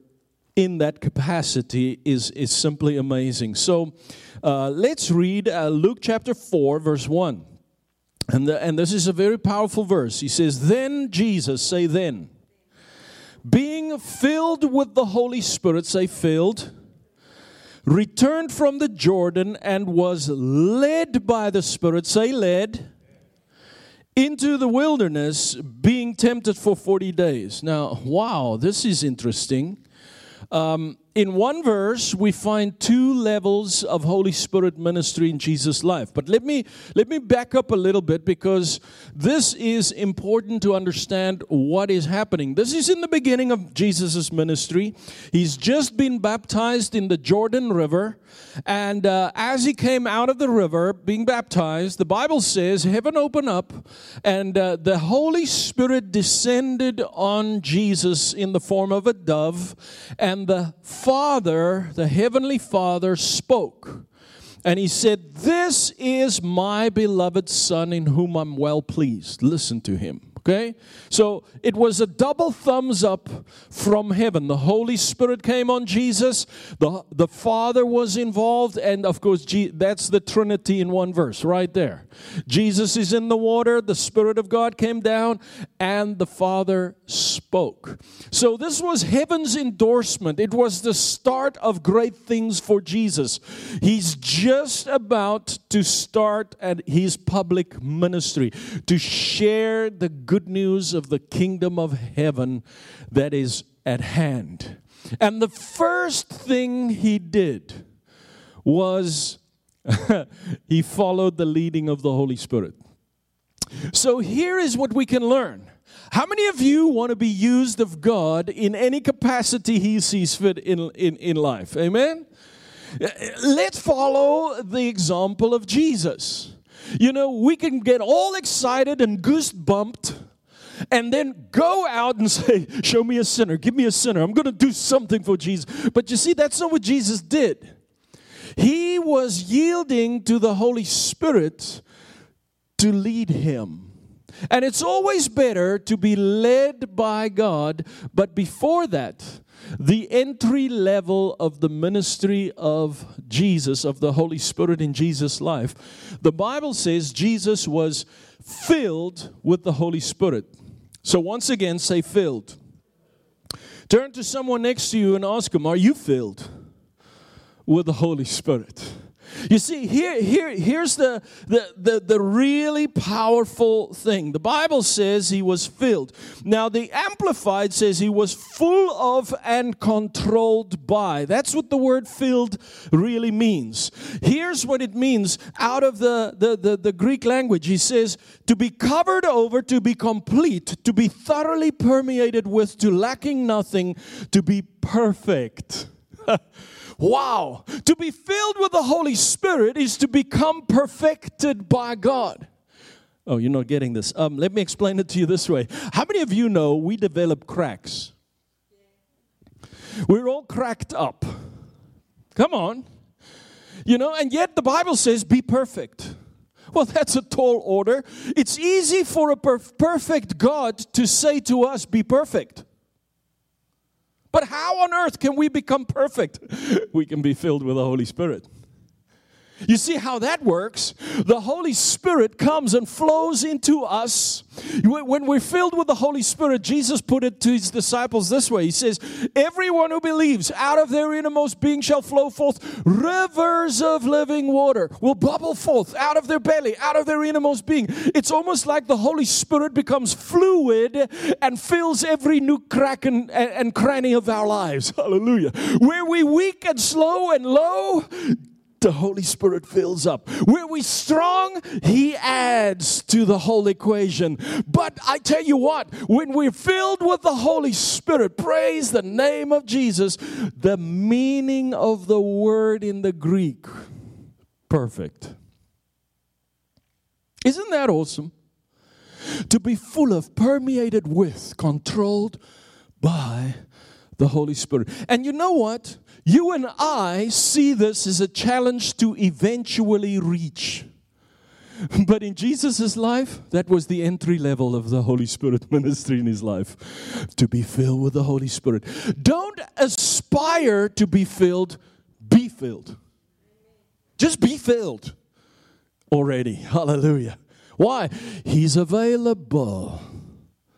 in that capacity is, is simply amazing. So uh, let's read uh, Luke chapter 4, verse 1. And, the, and this is a very powerful verse. He says, Then Jesus, say then, being filled with the Holy Spirit, say filled, returned from the Jordan and was led by the Spirit, say led, into the wilderness, being tempted for 40 days. Now, wow, this is interesting. Um, in one verse we find two levels of holy spirit ministry in jesus life. But let me let me back up a little bit because this is important to understand what is happening. This is in the beginning of jesus' ministry. He's just been baptized in the jordan river. And uh, as he came out of the river being baptized the bible says heaven opened up and uh, the holy spirit descended on jesus in the form of a dove and the Father, the Heavenly Father, spoke. And he said, This is my beloved Son in whom I'm well pleased. Listen to him. Okay? So it was a double thumbs up from heaven. The Holy Spirit came on Jesus, the, the Father was involved, and of course, that's the Trinity in one verse right there. Jesus is in the water, the Spirit of God came down, and the Father spoke. So this was heaven's endorsement. It was the start of great things for Jesus. He's just about to start at his public ministry to share the good news of the kingdom of heaven that is at hand. And the first thing he did was he followed the leading of the Holy Spirit. So here is what we can learn. How many of you want to be used of God in any capacity He sees fit in, in, in life? Amen? Let's follow the example of Jesus. You know, we can get all excited and goosebumped and then go out and say, Show me a sinner, give me a sinner. I'm going to do something for Jesus. But you see, that's not what Jesus did. He was yielding to the Holy Spirit to lead him. And it's always better to be led by God, but before that, the entry level of the ministry of Jesus, of the Holy Spirit in Jesus' life. The Bible says Jesus was filled with the Holy Spirit. So once again, say filled. Turn to someone next to you and ask them, Are you filled with the Holy Spirit? You see, here, here, here's the, the, the, the really powerful thing. The Bible says he was filled. Now, the Amplified says he was full of and controlled by. That's what the word filled really means. Here's what it means out of the, the, the, the Greek language. He says, to be covered over, to be complete, to be thoroughly permeated with, to lacking nothing, to be perfect. Wow. To be filled with the Holy Spirit is to become perfected by God. Oh, you're not getting this. Um, let me explain it to you this way. How many of you know we develop cracks? We're all cracked up. Come on. You know, and yet the Bible says, be perfect. Well, that's a tall order. It's easy for a perf- perfect God to say to us, be perfect. But how on earth can we become perfect? We can be filled with the Holy Spirit. You see how that works? The Holy Spirit comes and flows into us. When we're filled with the Holy Spirit, Jesus put it to his disciples this way He says, Everyone who believes out of their innermost being shall flow forth rivers of living water, will bubble forth out of their belly, out of their innermost being. It's almost like the Holy Spirit becomes fluid and fills every nook, crack, and, and cranny of our lives. Hallelujah. Where we weak and slow and low, the Holy Spirit fills up. Where we strong, He adds to the whole equation. But I tell you what, when we're filled with the Holy Spirit, praise the name of Jesus, the meaning of the word in the Greek, perfect. Isn't that awesome? To be full of, permeated with, controlled by the Holy Spirit. And you know what? You and I see this as a challenge to eventually reach. But in Jesus' life, that was the entry level of the Holy Spirit ministry in his life to be filled with the Holy Spirit. Don't aspire to be filled, be filled. Just be filled already. Hallelujah. Why? He's available.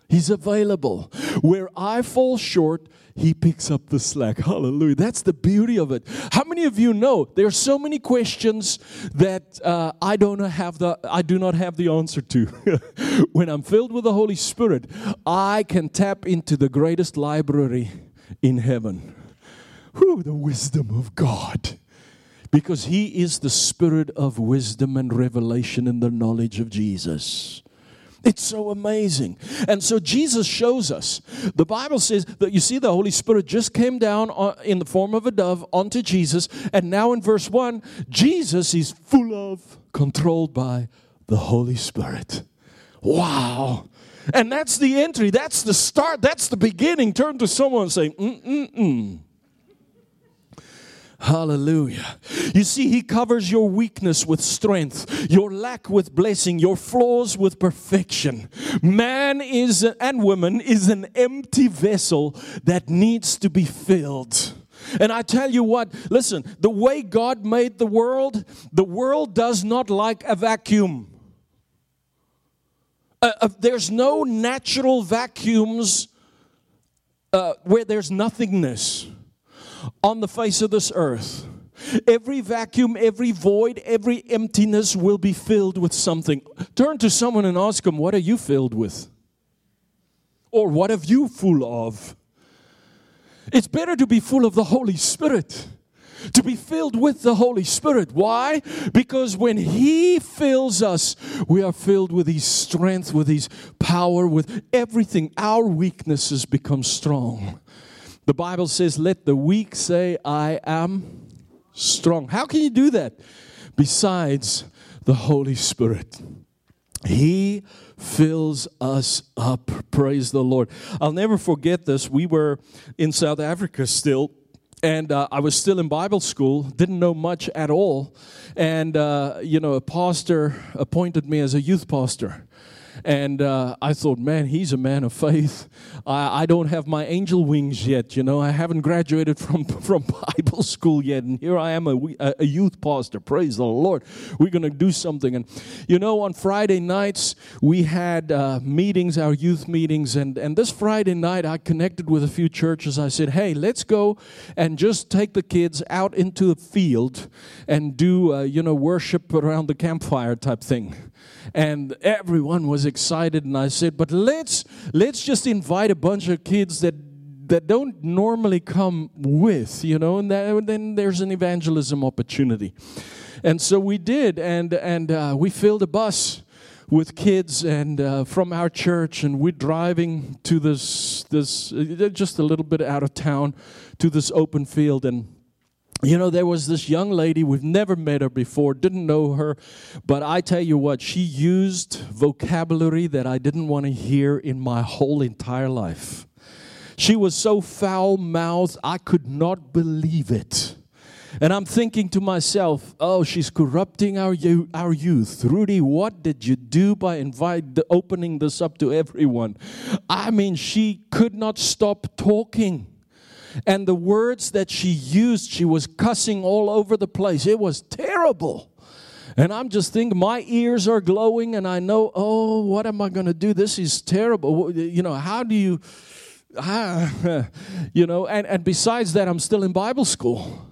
He's available. Where I fall short, he picks up the slack. Hallelujah. That's the beauty of it. How many of you know there are so many questions that uh, I don't have the I do not have the answer to. when I'm filled with the Holy Spirit, I can tap into the greatest library in heaven. Who the wisdom of God. Because he is the spirit of wisdom and revelation in the knowledge of Jesus. It's so amazing. And so Jesus shows us. The Bible says that you see the Holy Spirit just came down in the form of a dove onto Jesus. And now in verse 1, Jesus is full of, controlled by the Holy Spirit. Wow. And that's the entry. That's the start. That's the beginning. Turn to someone and say, mm, mm, mm. Hallelujah. You see, He covers your weakness with strength, your lack with blessing, your flaws with perfection. Man is, and woman is an empty vessel that needs to be filled. And I tell you what, listen, the way God made the world, the world does not like a vacuum. Uh, uh, there's no natural vacuums uh, where there's nothingness on the face of this earth. Every vacuum, every void, every emptiness will be filled with something. Turn to someone and ask them, What are you filled with? Or what have you full of? It's better to be full of the Holy Spirit, to be filled with the Holy Spirit. Why? Because when He fills us, we are filled with His strength, with His power, with everything. Our weaknesses become strong. The Bible says, Let the weak say, I am strong. How can you do that? Besides the Holy Spirit. He fills us up. Praise the Lord. I'll never forget this. We were in South Africa still. And uh, I was still in Bible school, didn't know much at all. And, uh, you know, a pastor appointed me as a youth pastor. And uh, I thought, man, he's a man of faith. I, I, don't have my angel wings yet, you know. I haven't graduated from, from Bible school yet. And here I am, a, a youth pastor. Praise the Lord. We're going to do something. And, you know, on Friday nights, we had uh, meetings, our youth meetings. And, and this Friday night, I connected with a few churches. I said, hey, let's go and just take the kids out into the field and do, uh, you know, worship around the campfire type thing and everyone was excited and i said but let's let's just invite a bunch of kids that that don't normally come with you know and that, then there's an evangelism opportunity. And so we did and and uh, we filled a bus with kids and uh, from our church and we're driving to this this uh, just a little bit out of town to this open field and you know, there was this young lady, we've never met her before, didn't know her, but I tell you what, she used vocabulary that I didn't want to hear in my whole entire life. She was so foul mouthed, I could not believe it. And I'm thinking to myself, oh, she's corrupting our, you- our youth. Rudi, what did you do by invite, the, opening this up to everyone? I mean, she could not stop talking. And the words that she used, she was cussing all over the place. It was terrible. And I'm just thinking, my ears are glowing, and I know, oh, what am I going to do? This is terrible. You know, how do you, you know, and, and besides that, I'm still in Bible school.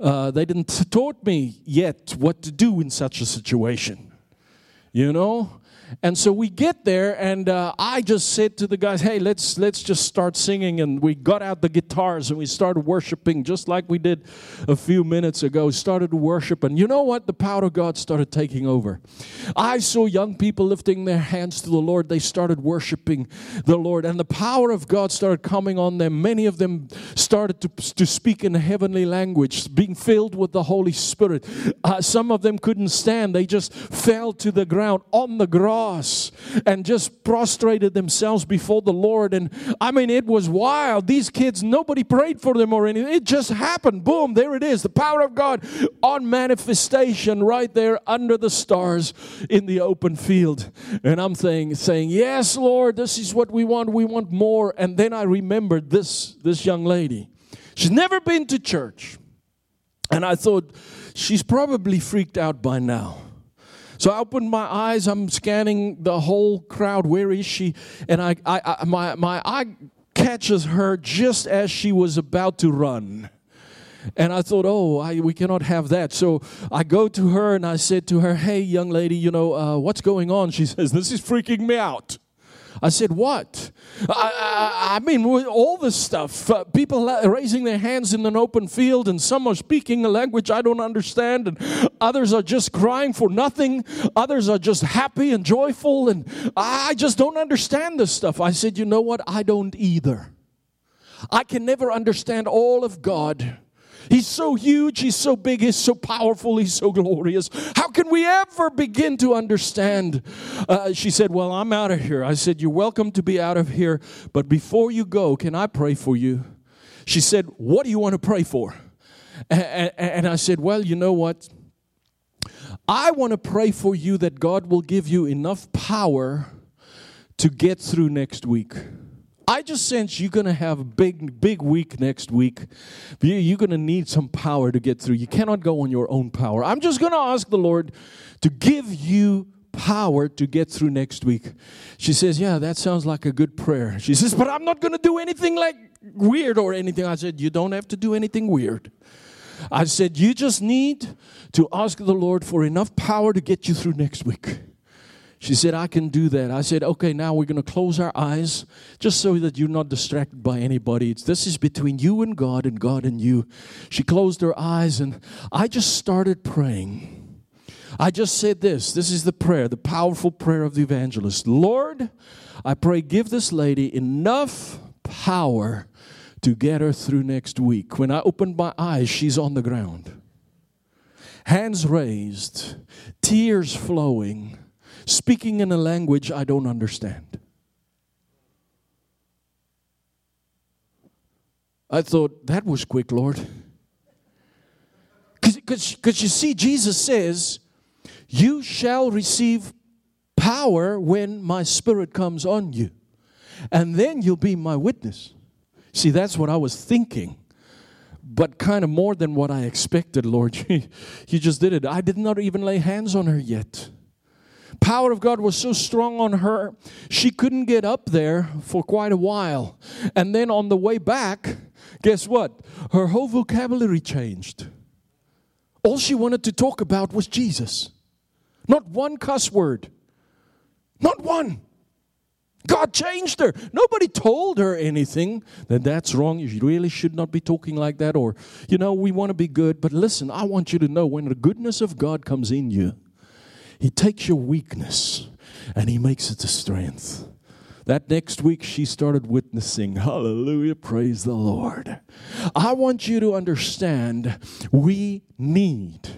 Uh, they didn't taught me yet what to do in such a situation, you know. And so we get there, and uh, I just said to the guys, "Hey, let's let's just start singing." And we got out the guitars and we started worshiping, just like we did a few minutes ago. Started to worship, and you know what? The power of God started taking over. I saw young people lifting their hands to the Lord. They started worshiping the Lord, and the power of God started coming on them. Many of them started to to speak in heavenly language, being filled with the Holy Spirit. Uh, some of them couldn't stand; they just fell to the ground on the ground cross and just prostrated themselves before the Lord. And I mean, it was wild. These kids, nobody prayed for them or anything. It just happened. Boom, there it is. The power of God on manifestation right there under the stars in the open field. And I'm saying, saying, Yes, Lord, this is what we want. We want more. And then I remembered this, this young lady. She's never been to church. And I thought, she's probably freaked out by now. So I opened my eyes. I'm scanning the whole crowd. Where is she? And I, I, I my, my eye catches her just as she was about to run. And I thought, oh, I, we cannot have that. So I go to her and I said to her, hey, young lady, you know, uh, what's going on? She says, this is freaking me out. I said, What? I, I, I mean, all this stuff. Uh, people raising their hands in an open field, and some are speaking a language I don't understand, and others are just crying for nothing. Others are just happy and joyful, and I just don't understand this stuff. I said, You know what? I don't either. I can never understand all of God. He's so huge, he's so big, he's so powerful, he's so glorious. How can we ever begin to understand? Uh, she said, Well, I'm out of here. I said, You're welcome to be out of here, but before you go, can I pray for you? She said, What do you want to pray for? And, and I said, Well, you know what? I want to pray for you that God will give you enough power to get through next week. I just sense you're going to have a big, big week next week. You're going to need some power to get through. You cannot go on your own power. I'm just going to ask the Lord to give you power to get through next week. She says, Yeah, that sounds like a good prayer. She says, But I'm not going to do anything like weird or anything. I said, You don't have to do anything weird. I said, You just need to ask the Lord for enough power to get you through next week. She said, I can do that. I said, okay, now we're going to close our eyes just so that you're not distracted by anybody. It's, this is between you and God and God and you. She closed her eyes and I just started praying. I just said this this is the prayer, the powerful prayer of the evangelist. Lord, I pray, give this lady enough power to get her through next week. When I opened my eyes, she's on the ground. Hands raised, tears flowing speaking in a language I don't understand. I thought, that was quick, Lord. Because you see, Jesus says, You shall receive power when my spirit comes on you. And then you'll be my witness. See, that's what I was thinking but kind of more than what I expected, Lord. you just did it. I did not even lay hands on her yet. Power of God was so strong on her, she couldn't get up there for quite a while. And then on the way back, guess what? Her whole vocabulary changed. All she wanted to talk about was Jesus. Not one cuss word. Not one. God changed her. Nobody told her anything that that's wrong. You really should not be talking like that. Or, you know, we want to be good. But listen, I want you to know when the goodness of God comes in you, He takes your weakness and He makes it a strength. That next week, she started witnessing. Hallelujah. Praise the Lord. I want you to understand we need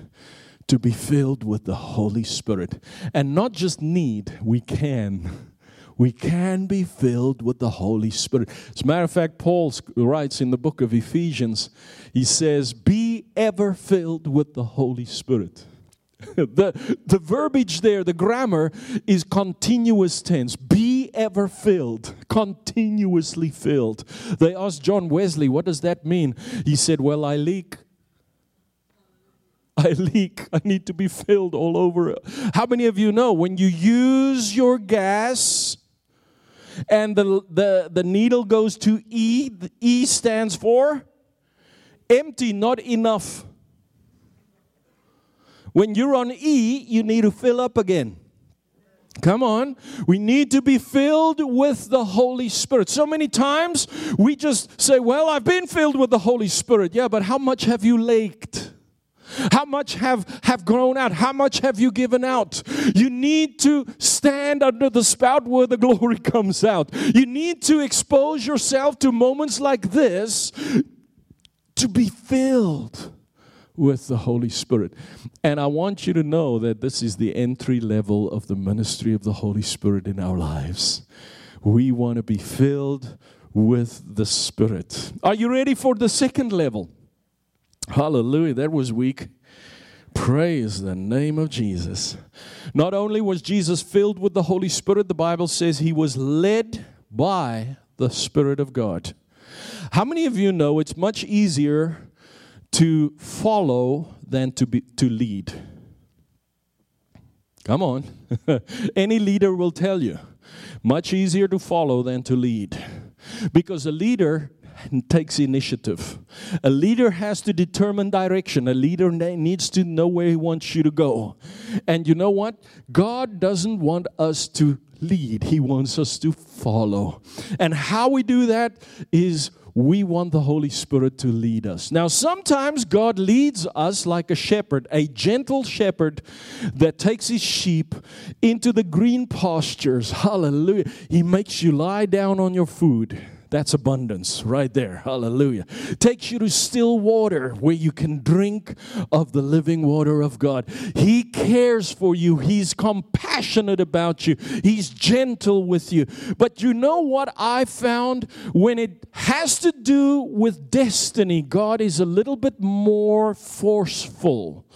to be filled with the Holy Spirit. And not just need, we can we can be filled with the Holy Spirit. As a matter of fact, Paul writes in the book of Ephesians, he says, Be ever filled with the Holy Spirit. the, the verbiage there, the grammar is continuous tense. Be ever filled, continuously filled. They asked John Wesley, What does that mean? He said, Well, I leak I leak. I need to be filled all over. How many of you know when you use your gas, and the, the, the needle goes to E. The e stands for empty, not enough. When you're on E, you need to fill up again. Come on. We need to be filled with the Holy Spirit. So many times we just say, Well, I've been filled with the Holy Spirit. Yeah, but how much have you laked? How much have, have grown out? How much have you given out? You need to stand under the spout where the glory comes out. You need to expose yourself to moments like this to be filled with the Holy Spirit. And I want you to know that this is the entry level of the ministry of the Holy Spirit in our lives. We want to be filled with the Spirit. Are you ready for the second level? Hallelujah. That was weak. Praise the name of Jesus. Not only was Jesus filled with the Holy Spirit, the Bible says he was led by the Spirit of God. How many of you know it's much easier to follow than to be to lead? Come on. Any leader will tell you. Much easier to follow than to lead. Because a leader takes initiative. A leader has to determine direction. A leader needs to know where he wants you to go. And you know what? God doesn't want us to lead, He wants us to follow. And how we do that is we want the Holy Spirit to lead us. Now, sometimes God leads us like a shepherd, a gentle shepherd that takes his sheep into the green pastures. Hallelujah. He makes you lie down on your food. That's abundance right there. Hallelujah. Takes you to still water where you can drink of the living water of God. He cares for you. He's compassionate about you. He's gentle with you. But you know what I found? When it has to do with destiny, God is a little bit more forceful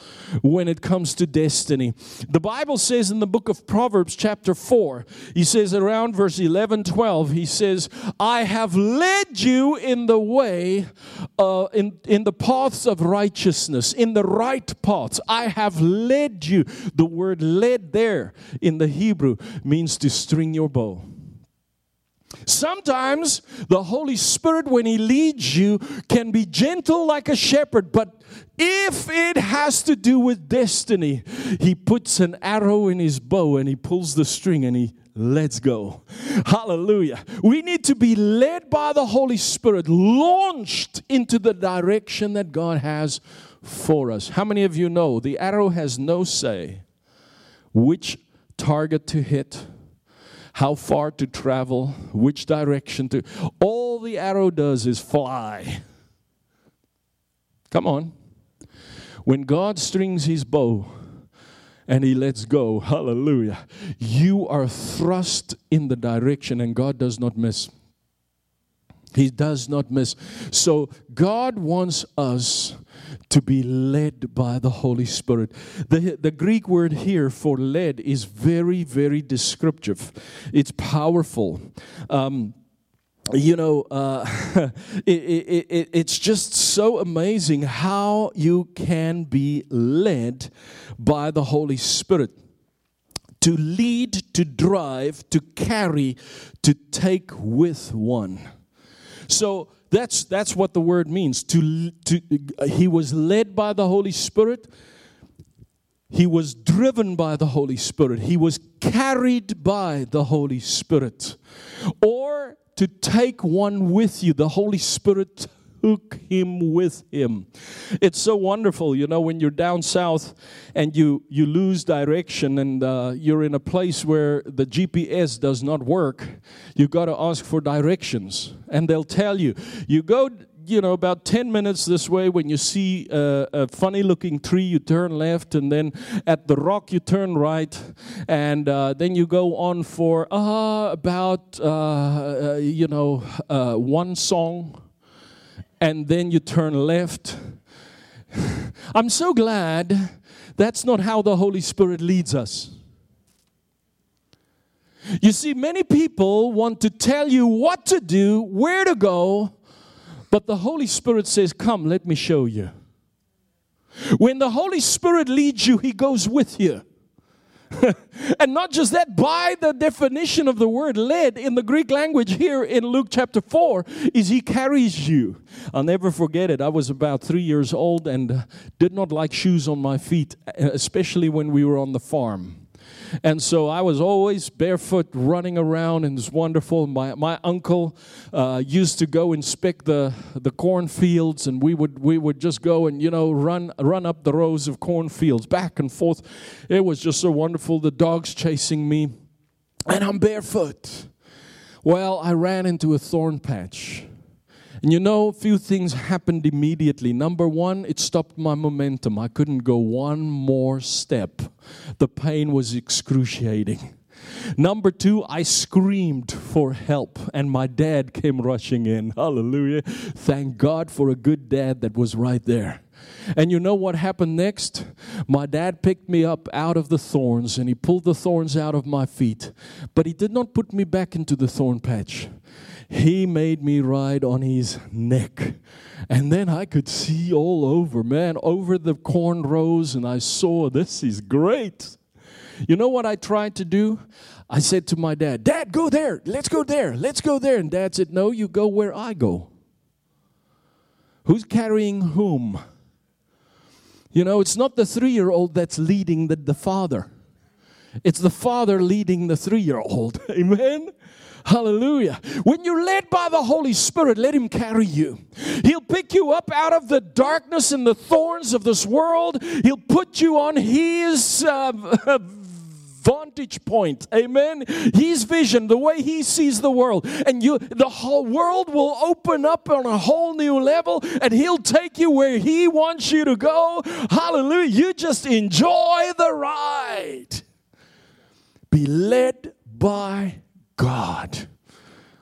when it comes to destiny. The Bible says in the book of Proverbs, chapter 4, he says around verse 11, 12, he says, I have led you in the way, uh, in, in the paths of righteousness, in the right paths. I have led you. The word led there in the Hebrew means to string your bow. Sometimes the Holy Spirit, when He leads you, can be gentle like a shepherd, but if it has to do with destiny, He puts an arrow in His bow and He pulls the string and He lets go. Hallelujah. We need to be led by the Holy Spirit, launched into the direction that God has for us. How many of you know the arrow has no say which target to hit? how far to travel, which direction to. All the arrow does is fly. Come on. When God strings his bow and he lets go, hallelujah, you are thrust in the direction and God does not miss. He does not miss. So God wants us to be led by the Holy Spirit. The, the Greek word here for led is very, very descriptive, it's powerful. Um, you know, uh, it, it, it, it's just so amazing how you can be led by the Holy Spirit. To lead, to drive, to carry, to take with one. So that's that's what the word means. To, to he was led by the Holy Spirit. He was driven by the Holy Spirit. He was carried by the Holy Spirit. Or to take one with you. The Holy Spirit took him with him. It's so wonderful, you know, when you're down south and you you lose direction and uh, you're in a place where the GPS does not work. You've got to ask for directions, and they'll tell you. You go you know, about 10 minutes this way, when you see a, a, funny looking tree, you turn left, and then at the rock, you turn right, and uh, then you go on for uh, about, uh, uh you know, uh, one song and then you turn left. I'm so glad that's not how the Holy Spirit leads us. You see, many people want to tell you what to do, where to go, but the Holy Spirit says, Come, let me show you. When the Holy Spirit leads you, He goes with you. and not just that, by the definition of the word led in the Greek language here in Luke chapter 4, is he carries you. I'll never forget it. I was about three years old and did not like shoes on my feet, especially when we were on the farm. And so I was always barefoot running around, and it's wonderful. My, my uncle uh, used to go inspect the, the cornfields, and we would, we would just go and, you know, run, run up the rows of cornfields back and forth. It was just so wonderful. The dogs chasing me, and I'm barefoot. Well, I ran into a thorn patch. And you know, a few things happened immediately. Number one, it stopped my momentum. I couldn't go one more step. The pain was excruciating. Number two, I screamed for help, and my dad came rushing in. Hallelujah. Thank God for a good dad that was right there. And you know what happened next? My dad picked me up out of the thorns and he pulled the thorns out of my feet, but he did not put me back into the thorn patch. He made me ride on his neck. And then I could see all over, man, over the corn rows, and I saw this is great. You know what I tried to do? I said to my dad, Dad, go there. Let's go there. Let's go there. And dad said, No, you go where I go. Who's carrying whom? You know, it's not the three year old that's leading the, the father, it's the father leading the three year old. Amen? Hallelujah. When you're led by the Holy Spirit, let Him carry you. He'll pick you up out of the darkness and the thorns of this world. He'll put you on His uh, vantage point. Amen. His vision, the way He sees the world. And you, the whole world will open up on a whole new level and He'll take you where He wants you to go. Hallelujah. You just enjoy the ride. Be led by God.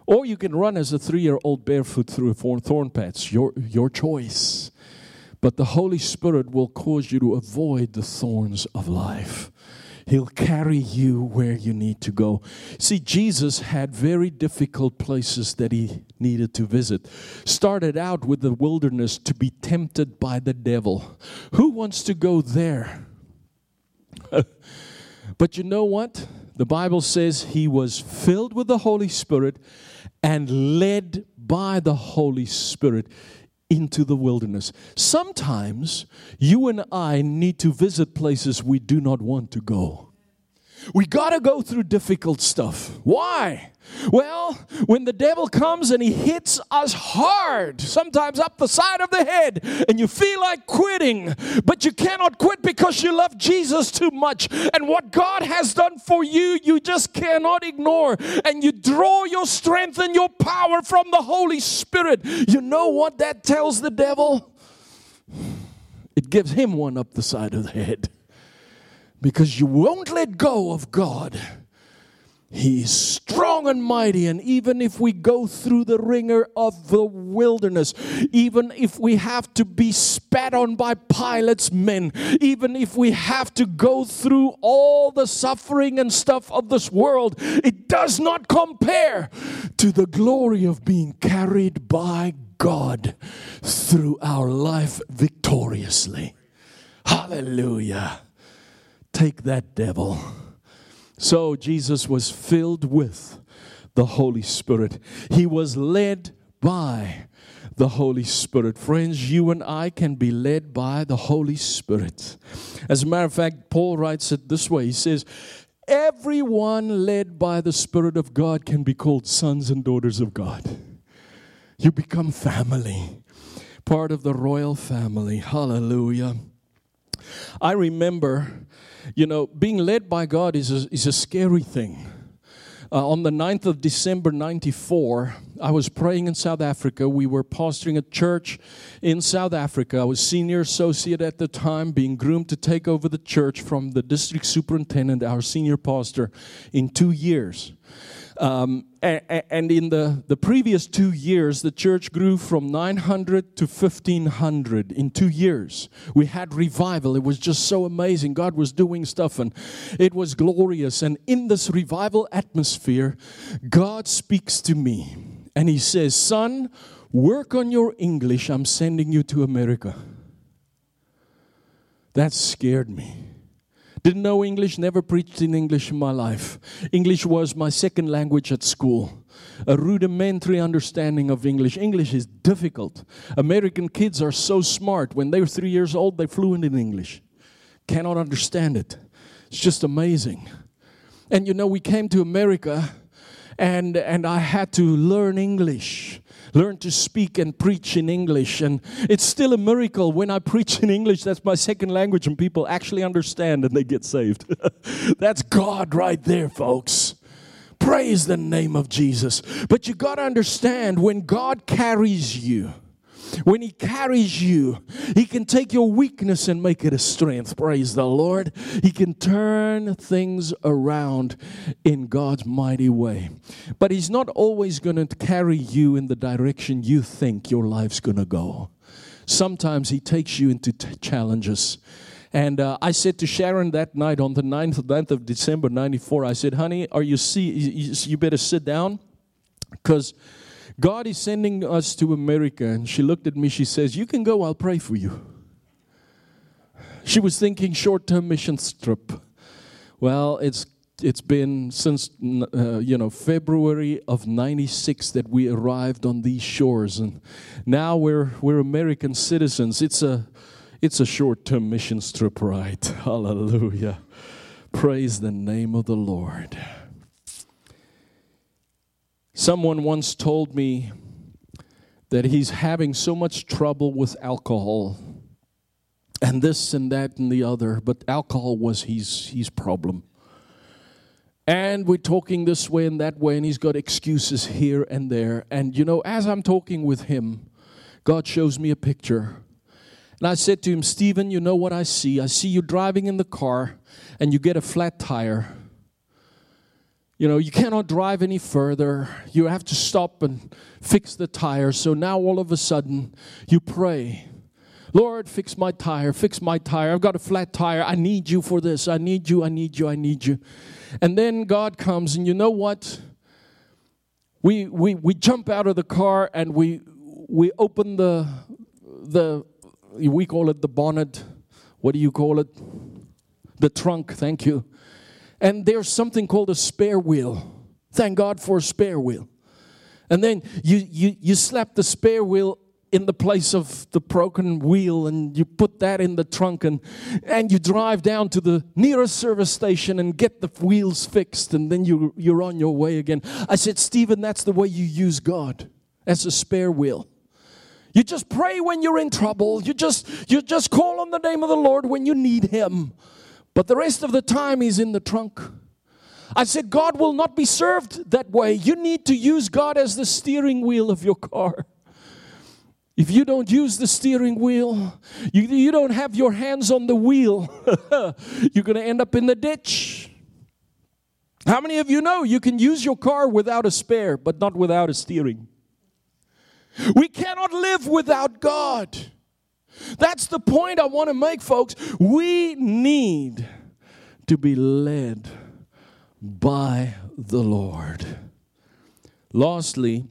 Or you can run as a three year old barefoot through a thorn patch, your, your choice. But the Holy Spirit will cause you to avoid the thorns of life. He'll carry you where you need to go. See, Jesus had very difficult places that he needed to visit. Started out with the wilderness to be tempted by the devil. Who wants to go there? but you know what? The Bible says he was filled with the Holy Spirit and led by the Holy Spirit into the wilderness. Sometimes you and I need to visit places we do not want to go. We got to go through difficult stuff. Why? Well, when the devil comes and he hits us hard, sometimes up the side of the head, and you feel like quitting, but you cannot quit because you love Jesus too much. And what God has done for you, you just cannot ignore. And you draw your strength and your power from the Holy Spirit. You know what that tells the devil? It gives him one up the side of the head because you won't let go of God. He is strong and mighty, and even if we go through the wringer of the wilderness, even if we have to be spat on by Pilate's men, even if we have to go through all the suffering and stuff of this world, it does not compare to the glory of being carried by God through our life victoriously. Hallelujah. Take that, devil. So Jesus was filled with the Holy Spirit. He was led by the Holy Spirit. Friends, you and I can be led by the Holy Spirit. As a matter of fact, Paul writes it this way He says, Everyone led by the Spirit of God can be called sons and daughters of God. You become family, part of the royal family. Hallelujah. I remember you know, being led by God is a, is a scary thing. Uh, on the 9th of December 94, I was praying in South Africa. We were pastoring a church in South Africa. I was senior associate at the time, being groomed to take over the church from the district superintendent, our senior pastor, in two years. Um, and in the, the previous two years, the church grew from 900 to 1500 in two years. We had revival. It was just so amazing. God was doing stuff and it was glorious. And in this revival atmosphere, God speaks to me and He says, Son, work on your English. I'm sending you to America. That scared me. Didn't know English, never preached in English in my life. English was my second language at school. A rudimentary understanding of English. English is difficult. American kids are so smart. When they're three years old, they're fluent in English. Cannot understand it. It's just amazing. And you know, we came to America and, and I had to learn English learn to speak and preach in English. And it's still a miracle when I preach in English, that's my second language, and people actually understand and they get saved. that's God right there, folks. Praise the name of Jesus. But you got to understand when God carries you, when He carries you, He can take your weakness and make it a strength. Praise the Lord. He can turn things around in God's mighty way. But He's not always going to carry you in the direction you think your life's going to go. Sometimes He takes you into t- challenges. And uh, I said to Sharon that night on the 9th, 9th of December 94, I said, honey, are you see, you, you better sit down because God is sending us to America. And she looked at me, she says, You can go, I'll pray for you. She was thinking short term mission trip. Well, it's it's been since uh, you know February of '96 that we arrived on these shores, and now we're we're American citizens. It's a it's a short-term mission trip, right? Hallelujah! Praise the name of the Lord. Someone once told me that he's having so much trouble with alcohol and this and that and the other, but alcohol was his, his problem. And we're talking this way and that way, and he's got excuses here and there. And you know, as I'm talking with him, God shows me a picture. And I said to him, Stephen, you know what I see? I see you driving in the car and you get a flat tire you know, you cannot drive any further. You have to stop and fix the tire. So now all of a sudden, you pray, Lord, fix my tire, fix my tire. I've got a flat tire. I need you for this. I need you, I need you, I need you. And then God comes, and you know what? We, we, we jump out of the car and we, we open the, the, we call it the bonnet. What do you call it? The trunk, thank you and there's something called a spare wheel. Thank God for a spare wheel. And then you, you, you slap the spare wheel in the place of the broken wheel and you put that in the trunk and, and you drive down to the nearest service station and get the wheels fixed and then you, you're on your way again. I said, Stephen, that's the way you use God as a spare wheel. You just pray when you're in trouble. You just, you just call on the name of the Lord when you need Him. But the rest of the time, he's in the trunk. I said, God will not be served that way. You need to use God as the steering wheel of your car. If you don't use the steering wheel, you, you don't have your hands on the wheel, you're going to end up in the ditch. How many of you know you can use your car without a spare, but not without a steering? We cannot live without God. That's the point I want to make, folks. We need to be led by the Lord. Lastly,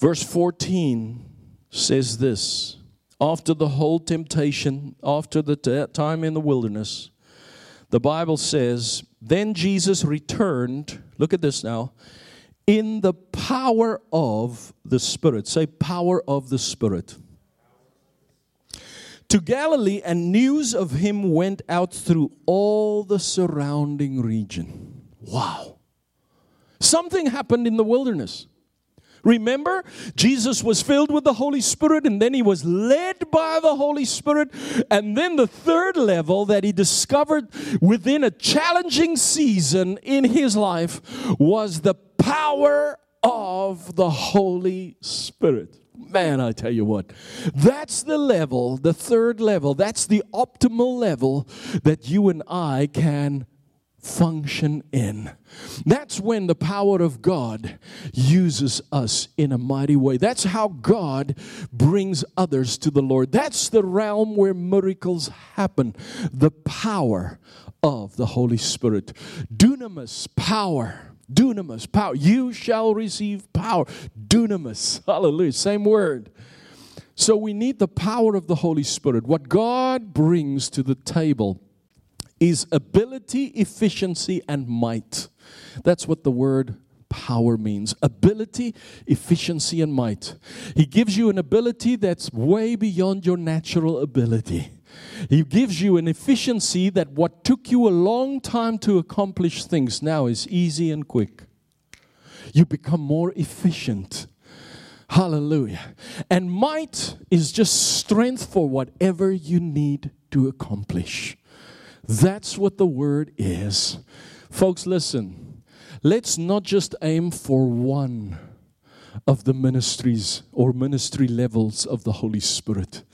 verse 14 says this After the whole temptation, after the t- time in the wilderness, the Bible says, Then Jesus returned, look at this now, in the power of the Spirit. Say, power of the Spirit to Galilee, and news of him went out through all the surrounding region. Wow. Something happened in the wilderness. Remember, Jesus was filled with the Holy Spirit and then he was led by the Holy Spirit. And then the third level that he discovered within a challenging season in his life was the power of the Holy Spirit. Man, I tell you what, that's the level, the third level, that's the optimal level that you and I can function in. That's when the power of God uses us in a mighty way. That's how God brings others to the Lord. That's the realm where miracles happen. The power of the Holy Spirit. Dunamis, power Dunamis, power. You shall receive power. Dunamis. Hallelujah. Same word. So we need the power of the Holy Spirit. What God brings to the table is ability, efficiency, and might. That's what the word power means ability, efficiency, and might. He gives you an ability that's way beyond your natural ability. He gives you an efficiency that what took you a long time to accomplish things now is easy and quick. You become more efficient. Hallelujah. And might is just strength for whatever you need to accomplish. That's what the word is. Folks, listen. Let's not just aim for one of the ministries or ministry levels of the Holy Spirit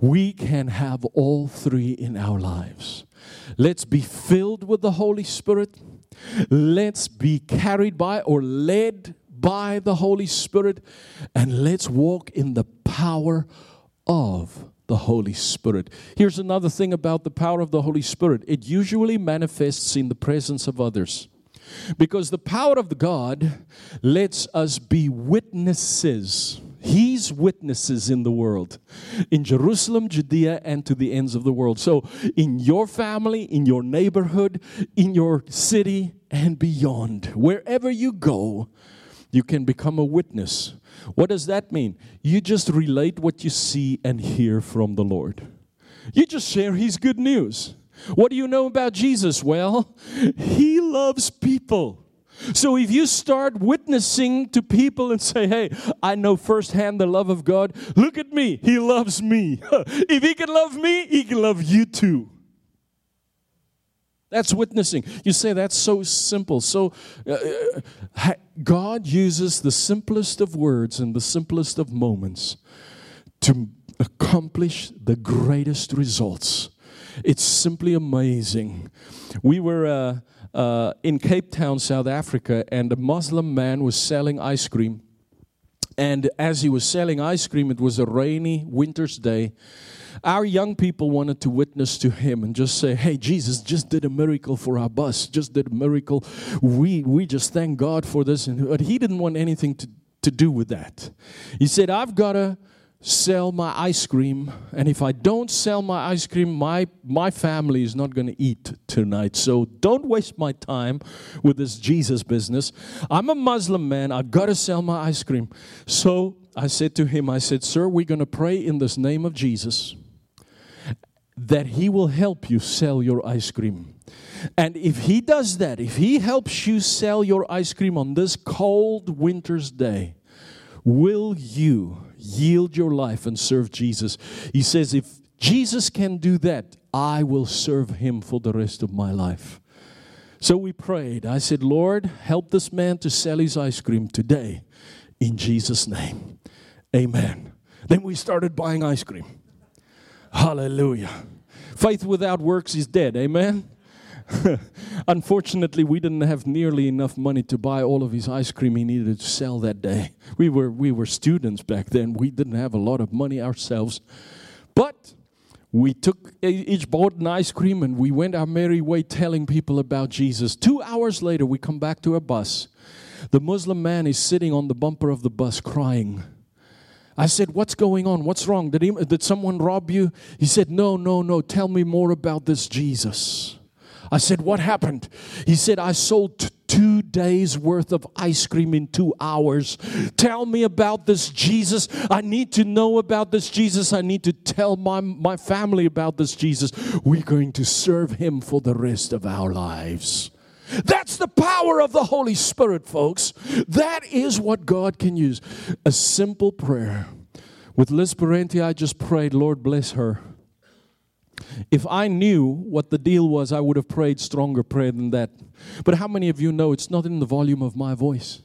we can have all three in our lives. Let's be filled with the Holy Spirit. Let's be carried by or led by the Holy Spirit. And let's walk in the power of the Holy Spirit. Here's another thing about the power of the Holy Spirit it usually manifests in the presence of others. Because the power of God lets us be witnesses He's witnesses in the world, in Jerusalem, Judea, and to the ends of the world. So, in your family, in your neighborhood, in your city, and beyond, wherever you go, you can become a witness. What does that mean? You just relate what you see and hear from the Lord. You just share His good news. What do you know about Jesus? Well, He loves people. So if you start witnessing to people and say, hey, I know firsthand the love of God, look at me, He loves me. if He can love me, He can love you too. That's witnessing. You say that's so simple. So uh, uh God uses the simplest of words and the simplest of moments to accomplish the greatest results. It's simply amazing. We were. Uh, uh, in Cape Town, South Africa, and a Muslim man was selling ice cream. And as he was selling ice cream, it was a rainy winter's day. Our young people wanted to witness to him and just say, Hey, Jesus just did a miracle for our bus, just did a miracle. We, we just thank God for this. And, but he didn't want anything to, to do with that. He said, I've got to sell my ice cream and if i don't sell my ice cream my my family is not going to eat tonight. So don't waste my time with this jesus business. I'm a muslim man. I got to sell my ice cream. So i said to him i said sir we're going to pray in this name of jesus that he will help you sell your ice cream. And if he does that if he helps you sell your ice cream on this cold winter's day will you yield your life and serve Jesus. He says, if Jesus can do that, I will serve him for the rest of my life. So we prayed. I said, Lord, help this man to sell his ice cream today in Jesus' name. Amen. Then we started buying ice cream. Hallelujah. Faith without works is dead. Amen. Unfortunately, we didn't have nearly enough money to buy all of his ice cream he needed to sell that day. We were, we were students back then. We didn't have a lot of money ourselves. But we took each bought an ice cream and we went our merry way telling people about Jesus. Two hours later, we come back to a bus. The Muslim man is sitting on the bumper of the bus crying. I said, What's going on? What's wrong? Did, he, did someone rob you? He said, No, no, no. Tell me more about this Jesus. I said, What happened? He said, I sold two days worth of ice cream in two hours. Tell me about this Jesus. I need to know about this Jesus. I need to tell my, my family about this Jesus. We're going to serve him for the rest of our lives. That's the power of the Holy Spirit, folks. That is what God can use. A simple prayer. With Liz Parenti, I just prayed, Lord, bless her. If I knew what the deal was, I would have prayed stronger prayer than that. But how many of you know it's not in the volume of my voice?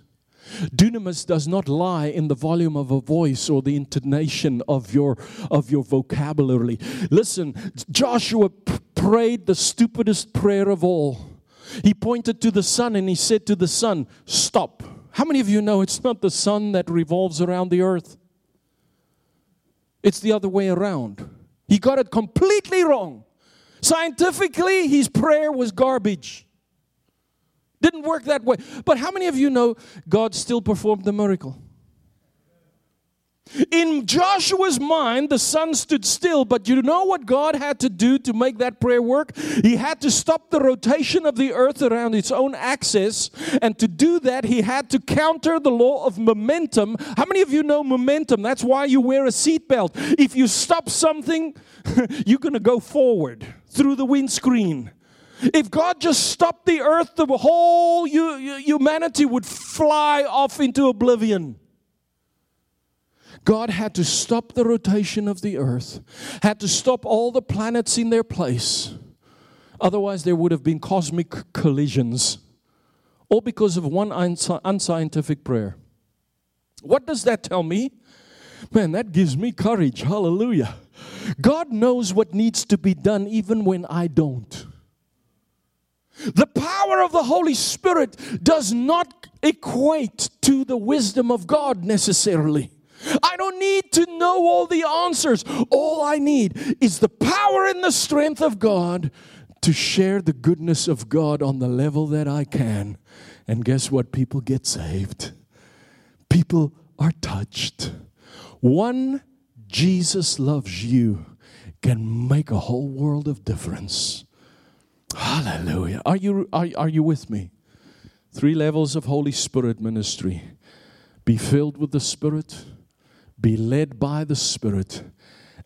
Dunamis does not lie in the volume of a voice or the intonation of your of your vocabulary. Listen, Joshua p- prayed the stupidest prayer of all. He pointed to the sun and he said to the sun, Stop. How many of you know it's not the sun that revolves around the earth? It's the other way around. He got it completely wrong. Scientifically, his prayer was garbage. Didn't work that way. But how many of you know God still performed the miracle? In Joshua's mind, the sun stood still, but you know what God had to do to make that prayer work? He had to stop the rotation of the earth around its own axis, and to do that, he had to counter the law of momentum. How many of you know momentum? That's why you wear a seatbelt. If you stop something, you're going to go forward through the windscreen. If God just stopped the earth, the whole humanity would fly off into oblivion. God had to stop the rotation of the earth, had to stop all the planets in their place. Otherwise, there would have been cosmic collisions, all because of one unscientific prayer. What does that tell me? Man, that gives me courage. Hallelujah. God knows what needs to be done even when I don't. The power of the Holy Spirit does not equate to the wisdom of God necessarily. I don't need to know all the answers. All I need is the power and the strength of God to share the goodness of God on the level that I can. And guess what? People get saved, people are touched. One Jesus loves you can make a whole world of difference. Hallelujah. Are you, are, are you with me? Three levels of Holy Spirit ministry be filled with the Spirit be led by the Spirit,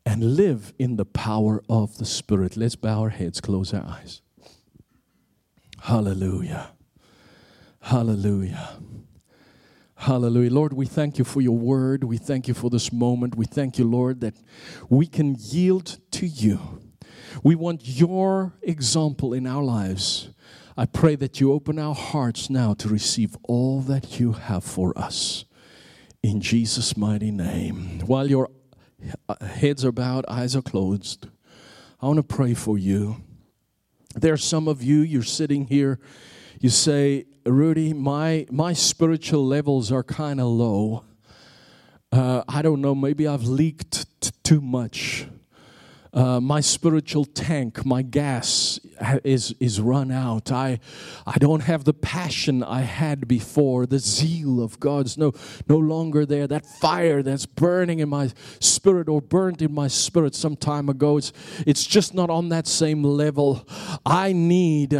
and live in the power of the Spirit. Let's bow our heads, close our eyes. Hallelujah. Hallelujah. Hallelujah. Lord, we thank you for your word. We thank you for this moment. We thank you, Lord, that we can yield to you. We want your example in our lives. I pray that you open our hearts now to receive all that you have for us in Jesus' mighty name. While your heads are bowed, eyes are closed, I want to pray for you. There are some of you, you're sitting here, you say, Rudi, my, my spiritual levels are kind of low. Uh, I don't know, maybe I've leaked t- too much. Uh, my spiritual tank, my gas is is run out. I I don't have the passion I had before. The zeal of God's no no longer there. That fire that's burning in my spirit or burnt in my spirit some time ago. It's it's just not on that same level. I need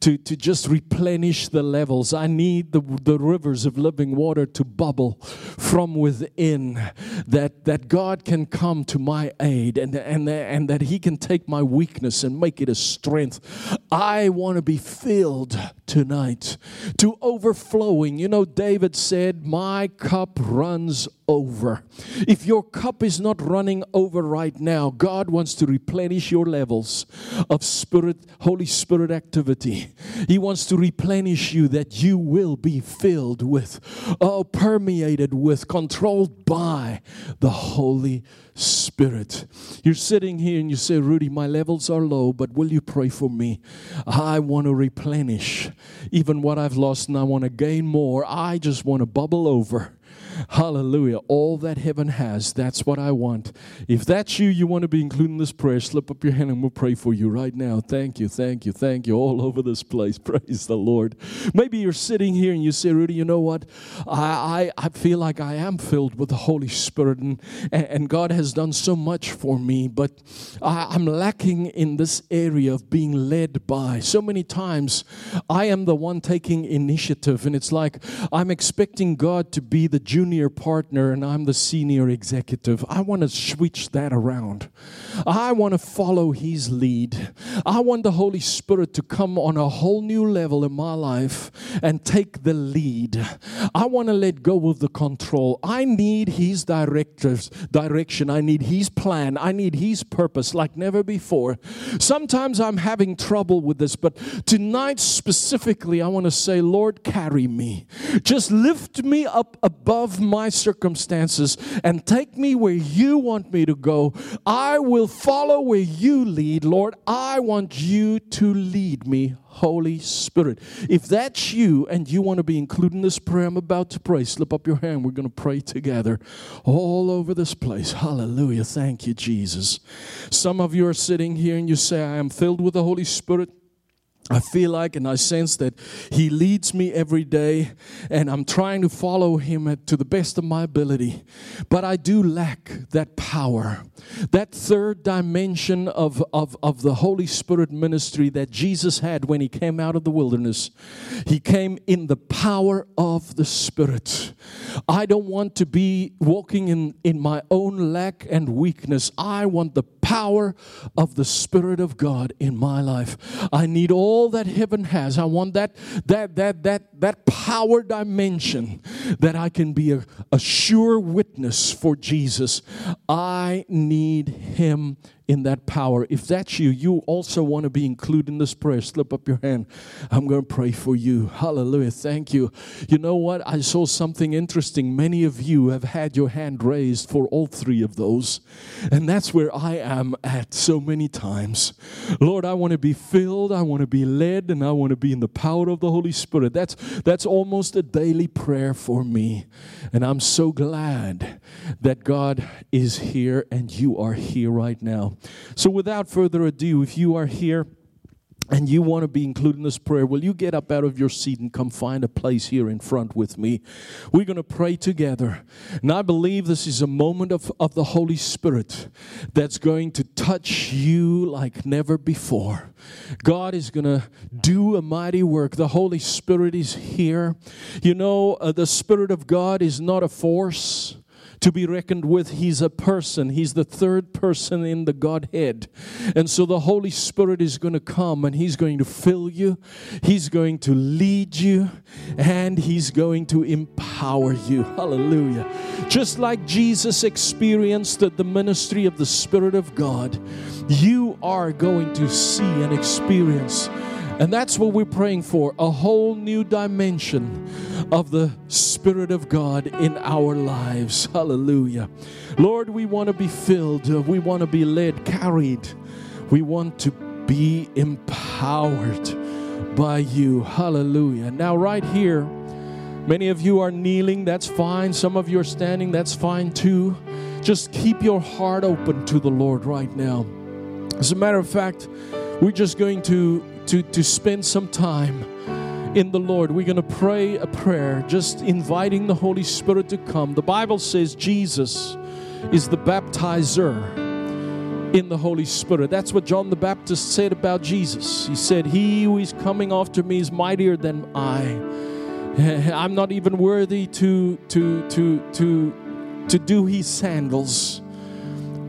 to to just replenish the levels. I need the the rivers of living water to bubble from within. That that God can come to my aid and and and that He can take my weakness and make it a strength. I want to be filled tonight to overflowing. You know, David said, My cup runs over. If your cup is not running over right now, God wants to replenish your levels of Spirit, Holy Spirit activity. He wants to replenish you that you will be filled with, oh, permeated with, controlled by the Holy Spirit. You're sitting here and you say, Rudi, my levels are low, but will you pray for me? I want to replenish even what I've lost and I want to gain more. I just want to bubble over. Hallelujah. All that heaven has, that's what I want. If that's you, you want to be included in this prayer, slip up your hand and we'll pray for you right now. Thank you, thank you, thank you. All over this place. Praise the Lord. Maybe you're sitting here and you say, Rudi, you know what? I, I, I feel like I am filled with the Holy Spirit and, and God has done so much for me, but I, I'm lacking in this area of being led by. So many times I am the one taking initiative, and it's like I'm expecting God to be the junior partner and I'm the senior executive. I want to switch that around. I want to follow His lead. I want the Holy Spirit to come on a whole new level in my life and take the lead. I want to let go of the control. I need His direction. I need His plan. I need His purpose like never before. Sometimes I'm having trouble with this, but tonight specifically, I want to say, Lord, carry me. Just lift me up above my circumstances and take me where you want me to go. I will follow where you lead, Lord. I want you to lead me, Holy Spirit. If that's you and you want to be included in this prayer I'm about to pray, slip up your hand. We're going to pray together all over this place. Hallelujah. Thank you, Jesus. Some of you are sitting here and you say, I am filled with the Holy Spirit. I feel like and I sense that He leads me every day, and I'm trying to follow Him to the best of my ability. But I do lack that power, that third dimension of, of, of the Holy Spirit ministry that Jesus had when He came out of the wilderness. He came in the power of the Spirit. I don't want to be walking in, in my own lack and weakness. I want the power of the Spirit of God in my life. I need all that heaven has. I want that that that that that power dimension that I can be a, a sure witness for Jesus. I need him in that power. If that's you, you also want to be included in this prayer, slip up your hand. I'm going to pray for you. Hallelujah. Thank you. You know what? I saw something interesting. Many of you have had your hand raised for all three of those. And that's where I am at so many times. Lord, I want to be filled, I want to be led, and I want to be in the power of the Holy Spirit. That's that's almost a daily prayer for me. And I'm so glad that God is here and you are here right now. So, without further ado, if you are here, and you want to be included in this prayer, will you get up out of your seat and come find a place here in front with me? We're going to pray together. And I believe this is a moment of, of the Holy Spirit that's going to touch you like never before. God is going to do a mighty work. The Holy Spirit is here. You know, uh, the Spirit of God is not a force to be reckoned with. He's a person, He's the third person in the Godhead. And so the Holy Spirit is going to come and He's going to fill you, He's going to lead you, and He's going to empower you. Hallelujah. Just like Jesus experienced the ministry of the Spirit of God, you are going to see and experience and that's what we're praying for a whole new dimension of the Spirit of God in our lives. Hallelujah. Lord, we want to be filled, we want to be led, carried, we want to be empowered by you. Hallelujah. Now, right here, many of you are kneeling, that's fine. Some of you are standing, that's fine too. Just keep your heart open to the Lord right now. As a matter of fact, we're just going to to, to spend some time in the Lord. We're going to pray a prayer, just inviting the Holy Spirit to come. The Bible says Jesus is the baptizer in the Holy Spirit. That's what John the Baptist said about Jesus. He said, He who is coming after me is mightier than I. I'm not even worthy to, to, to, to, to do his sandals.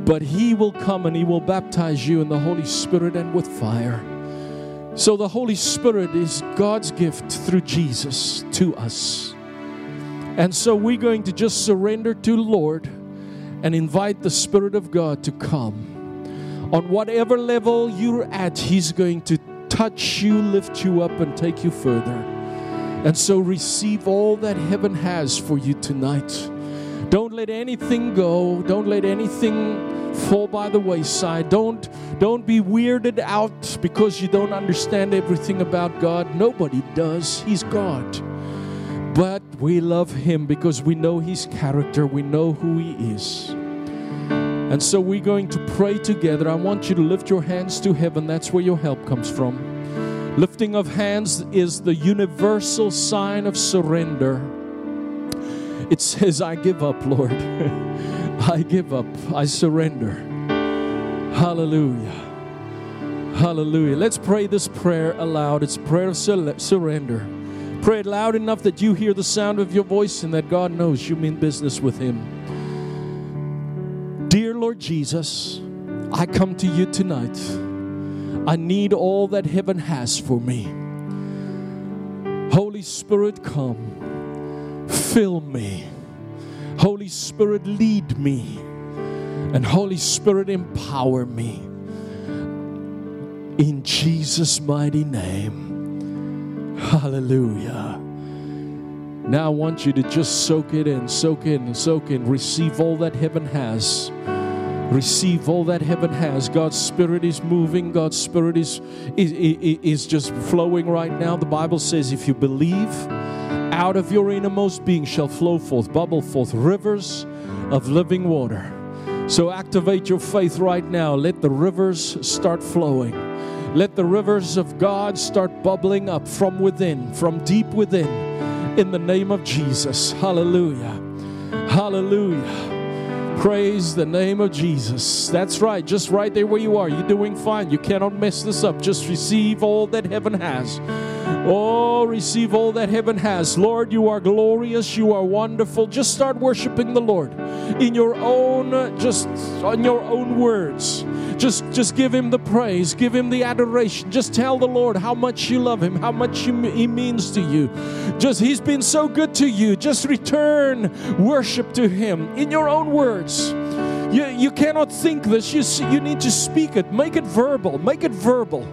But he will come and he will baptize you in the Holy Spirit and with fire. So the Holy Spirit is God's gift through Jesus to us. And so we're going to just surrender to the Lord and invite the Spirit of God to come. On whatever level you're at, He's going to touch you, lift you up, and take you further. And so receive all that heaven has for you tonight. Don't let anything go. Don't let anything fall by the wayside. Don't don't be weirded out because you don't understand everything about God. Nobody does. He's God. But we love him because we know his character. We know who he is. And so we're going to pray together. I want you to lift your hands to heaven. That's where your help comes from. Lifting of hands is the universal sign of surrender. It says, I give up, Lord. I give up. I surrender. Hallelujah. Hallelujah. Let's pray this prayer aloud. It's prayer of surrender. Pray it loud enough that you hear the sound of your voice and that God knows you mean business with Him. Dear Lord Jesus, I come to you tonight. I need all that heaven has for me. Holy Spirit, come, fill me. Holy Spirit, lead me. And Holy Spirit, empower me. In Jesus' mighty name. Hallelujah. Now I want you to just soak it in, soak in, soak in, receive all that heaven has. Receive all that heaven has. God's Spirit is moving. God's Spirit is, is, is just flowing right now. The Bible says, if you believe, out of your innermost being shall flow forth, bubble forth rivers of living water. So activate your faith right now. Let the rivers start flowing. Let the rivers of God start bubbling up from within, from deep within, in the name of Jesus. Hallelujah. Hallelujah. Praise the name of Jesus. That's right, just right there where you are. You're doing fine. You cannot mess this up. Just receive all that heaven has. Oh, receive all that heaven has. Lord, you are glorious. You are wonderful. Just start worshiping the Lord in your own, uh, just on your own words. Just, just give him the praise, give him the adoration. Just tell the Lord how much you love him, how much he means to you. Just he's been so good to you. Just return worship to him in your own words. You, you cannot think this. You, you need to speak it. Make it verbal. Make it verbal.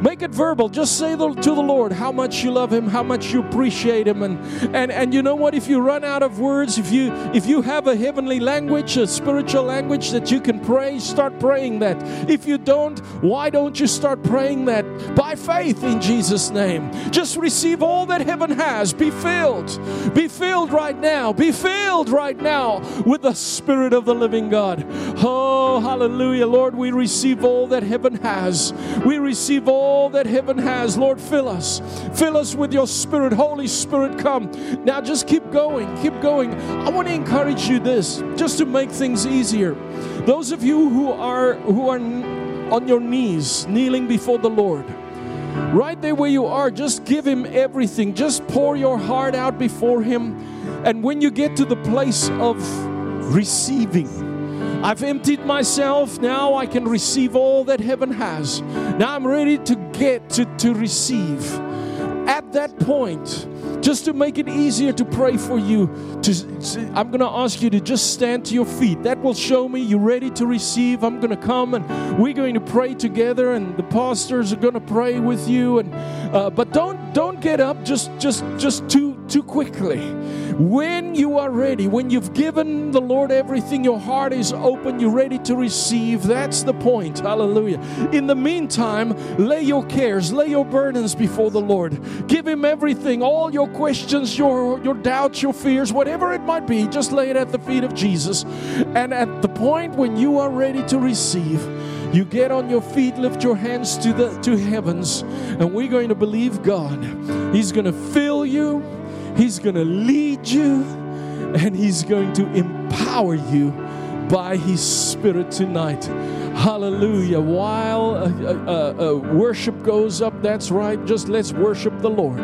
Make it verbal. Just say to the Lord how much you love Him, how much you appreciate Him, and and and you know what? If you run out of words, if you if you have a heavenly language, a spiritual language that you can pray, start praying that. If you don't, why don't you start praying that by faith in Jesus' name? Just receive all that heaven has. Be filled. Be filled right now. Be filled right now with the Spirit of the living God. Oh, hallelujah, Lord. We receive all that heaven has. We receive all all that heaven has. Lord, fill us. Fill us with your spirit. Holy Spirit, come. Now just keep going. Keep going. I want to encourage you this just to make things easier. Those of you who are who are on your knees kneeling before the Lord, right there where you are, just give him everything. Just pour your heart out before him. And when you get to the place of receiving, I've emptied myself. Now I can receive all that heaven has. Now I'm ready to get to, to receive. At that point, just to make it easier to pray for you, to, to I'm going to ask you to just stand to your feet. That will show me you're ready to receive. I'm going to come and we're going to pray together, and the pastors are going to pray with you. And uh, but don't don't get up just just just too too quickly. When you are ready, when you've given the Lord everything, your heart is open, you're ready to receive. That's the point. Hallelujah. In the meantime, lay your cares, lay your burdens before the Lord. Give Him everything, all your questions, your, your doubts, your fears, whatever it might be, just lay it at the feet of Jesus. And at the point when you are ready to receive, you get on your feet, lift your hands to the to heavens, and we're going to believe God. He's going to fill you. He's going to lead you and He's going to empower you by His Spirit tonight. Hallelujah. While uh, uh, uh, worship goes up, that's right, just let's worship the Lord.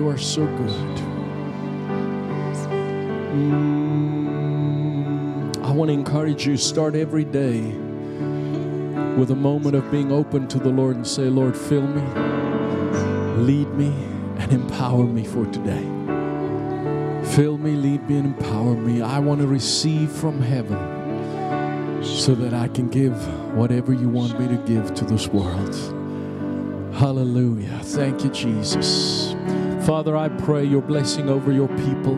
You are so good. Mm, I want to encourage you start every day with a moment of being open to the Lord and say, Lord, fill me, lead me, and empower me for today. Fill me, lead me, and empower me. I want to receive from heaven so that I can give whatever you want me to give to this world. Hallelujah. Thank you, Jesus. Father, I pray your blessing over your people.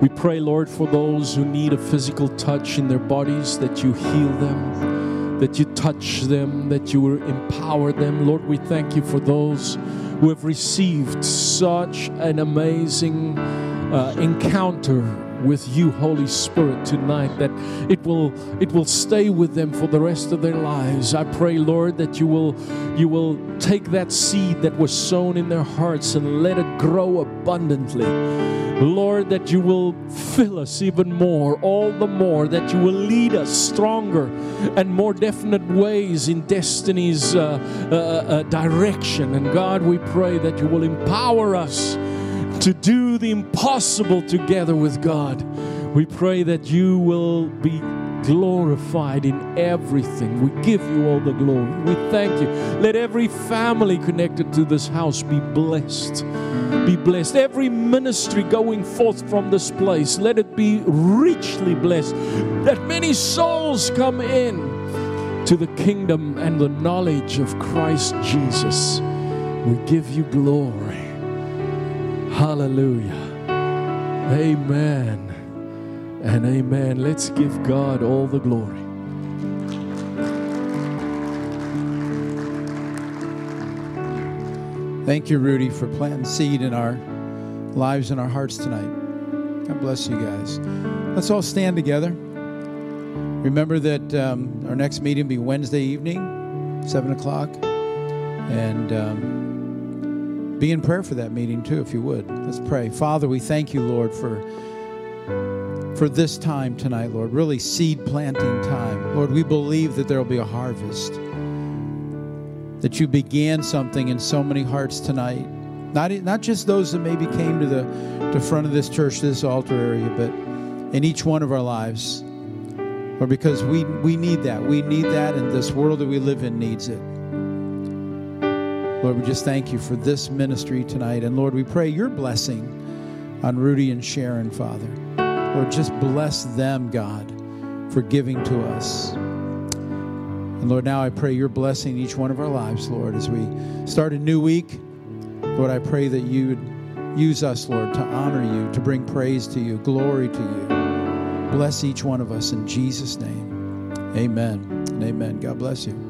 We pray, Lord, for those who need a physical touch in their bodies, that you heal them, that you touch them, that you empower them. Lord, we thank you for those who have received such an amazing uh, encounter with you holy spirit tonight that it will it will stay with them for the rest of their lives. I pray lord that you will you will take that seed that was sown in their hearts and let it grow abundantly. Lord that you will fill us even more all the more that you will lead us stronger and more definite ways in destiny's uh, uh, uh, direction. And god we pray that you will empower us to do the impossible together with God. We pray that you will be glorified in everything. We give you all the glory. We thank you. Let every family connected to this house be blessed. Be blessed. Every ministry going forth from this place, let it be richly blessed. That many souls come in to the kingdom and the knowledge of Christ Jesus. We give you glory. Hallelujah. Amen and amen. Let's give God all the glory. Thank you, Rudi, for planting seed in our lives and our hearts tonight. God bless you guys. Let's all stand together. Remember that um, our next meeting will be Wednesday evening, 7 o'clock. And um, be in prayer for that meeting too, if you would. Let's pray. Father, we thank you, Lord, for for this time tonight, Lord. Really seed planting time. Lord, we believe that there will be a harvest. That you began something in so many hearts tonight. Not, not just those that maybe came to the to front of this church, this altar area, but in each one of our lives. Or because we, we need that. We need that, and this world that we live in needs it. Lord, we just thank you for this ministry tonight. And Lord, we pray your blessing on Rudi and Sharon, Father. Lord, just bless them, God, for giving to us. And Lord, now I pray your blessing in each one of our lives, Lord, as we start a new week. Lord, I pray that you would use us, Lord, to honor you, to bring praise to you, glory to you. Bless each one of us in Jesus' name. Amen and amen. God bless you.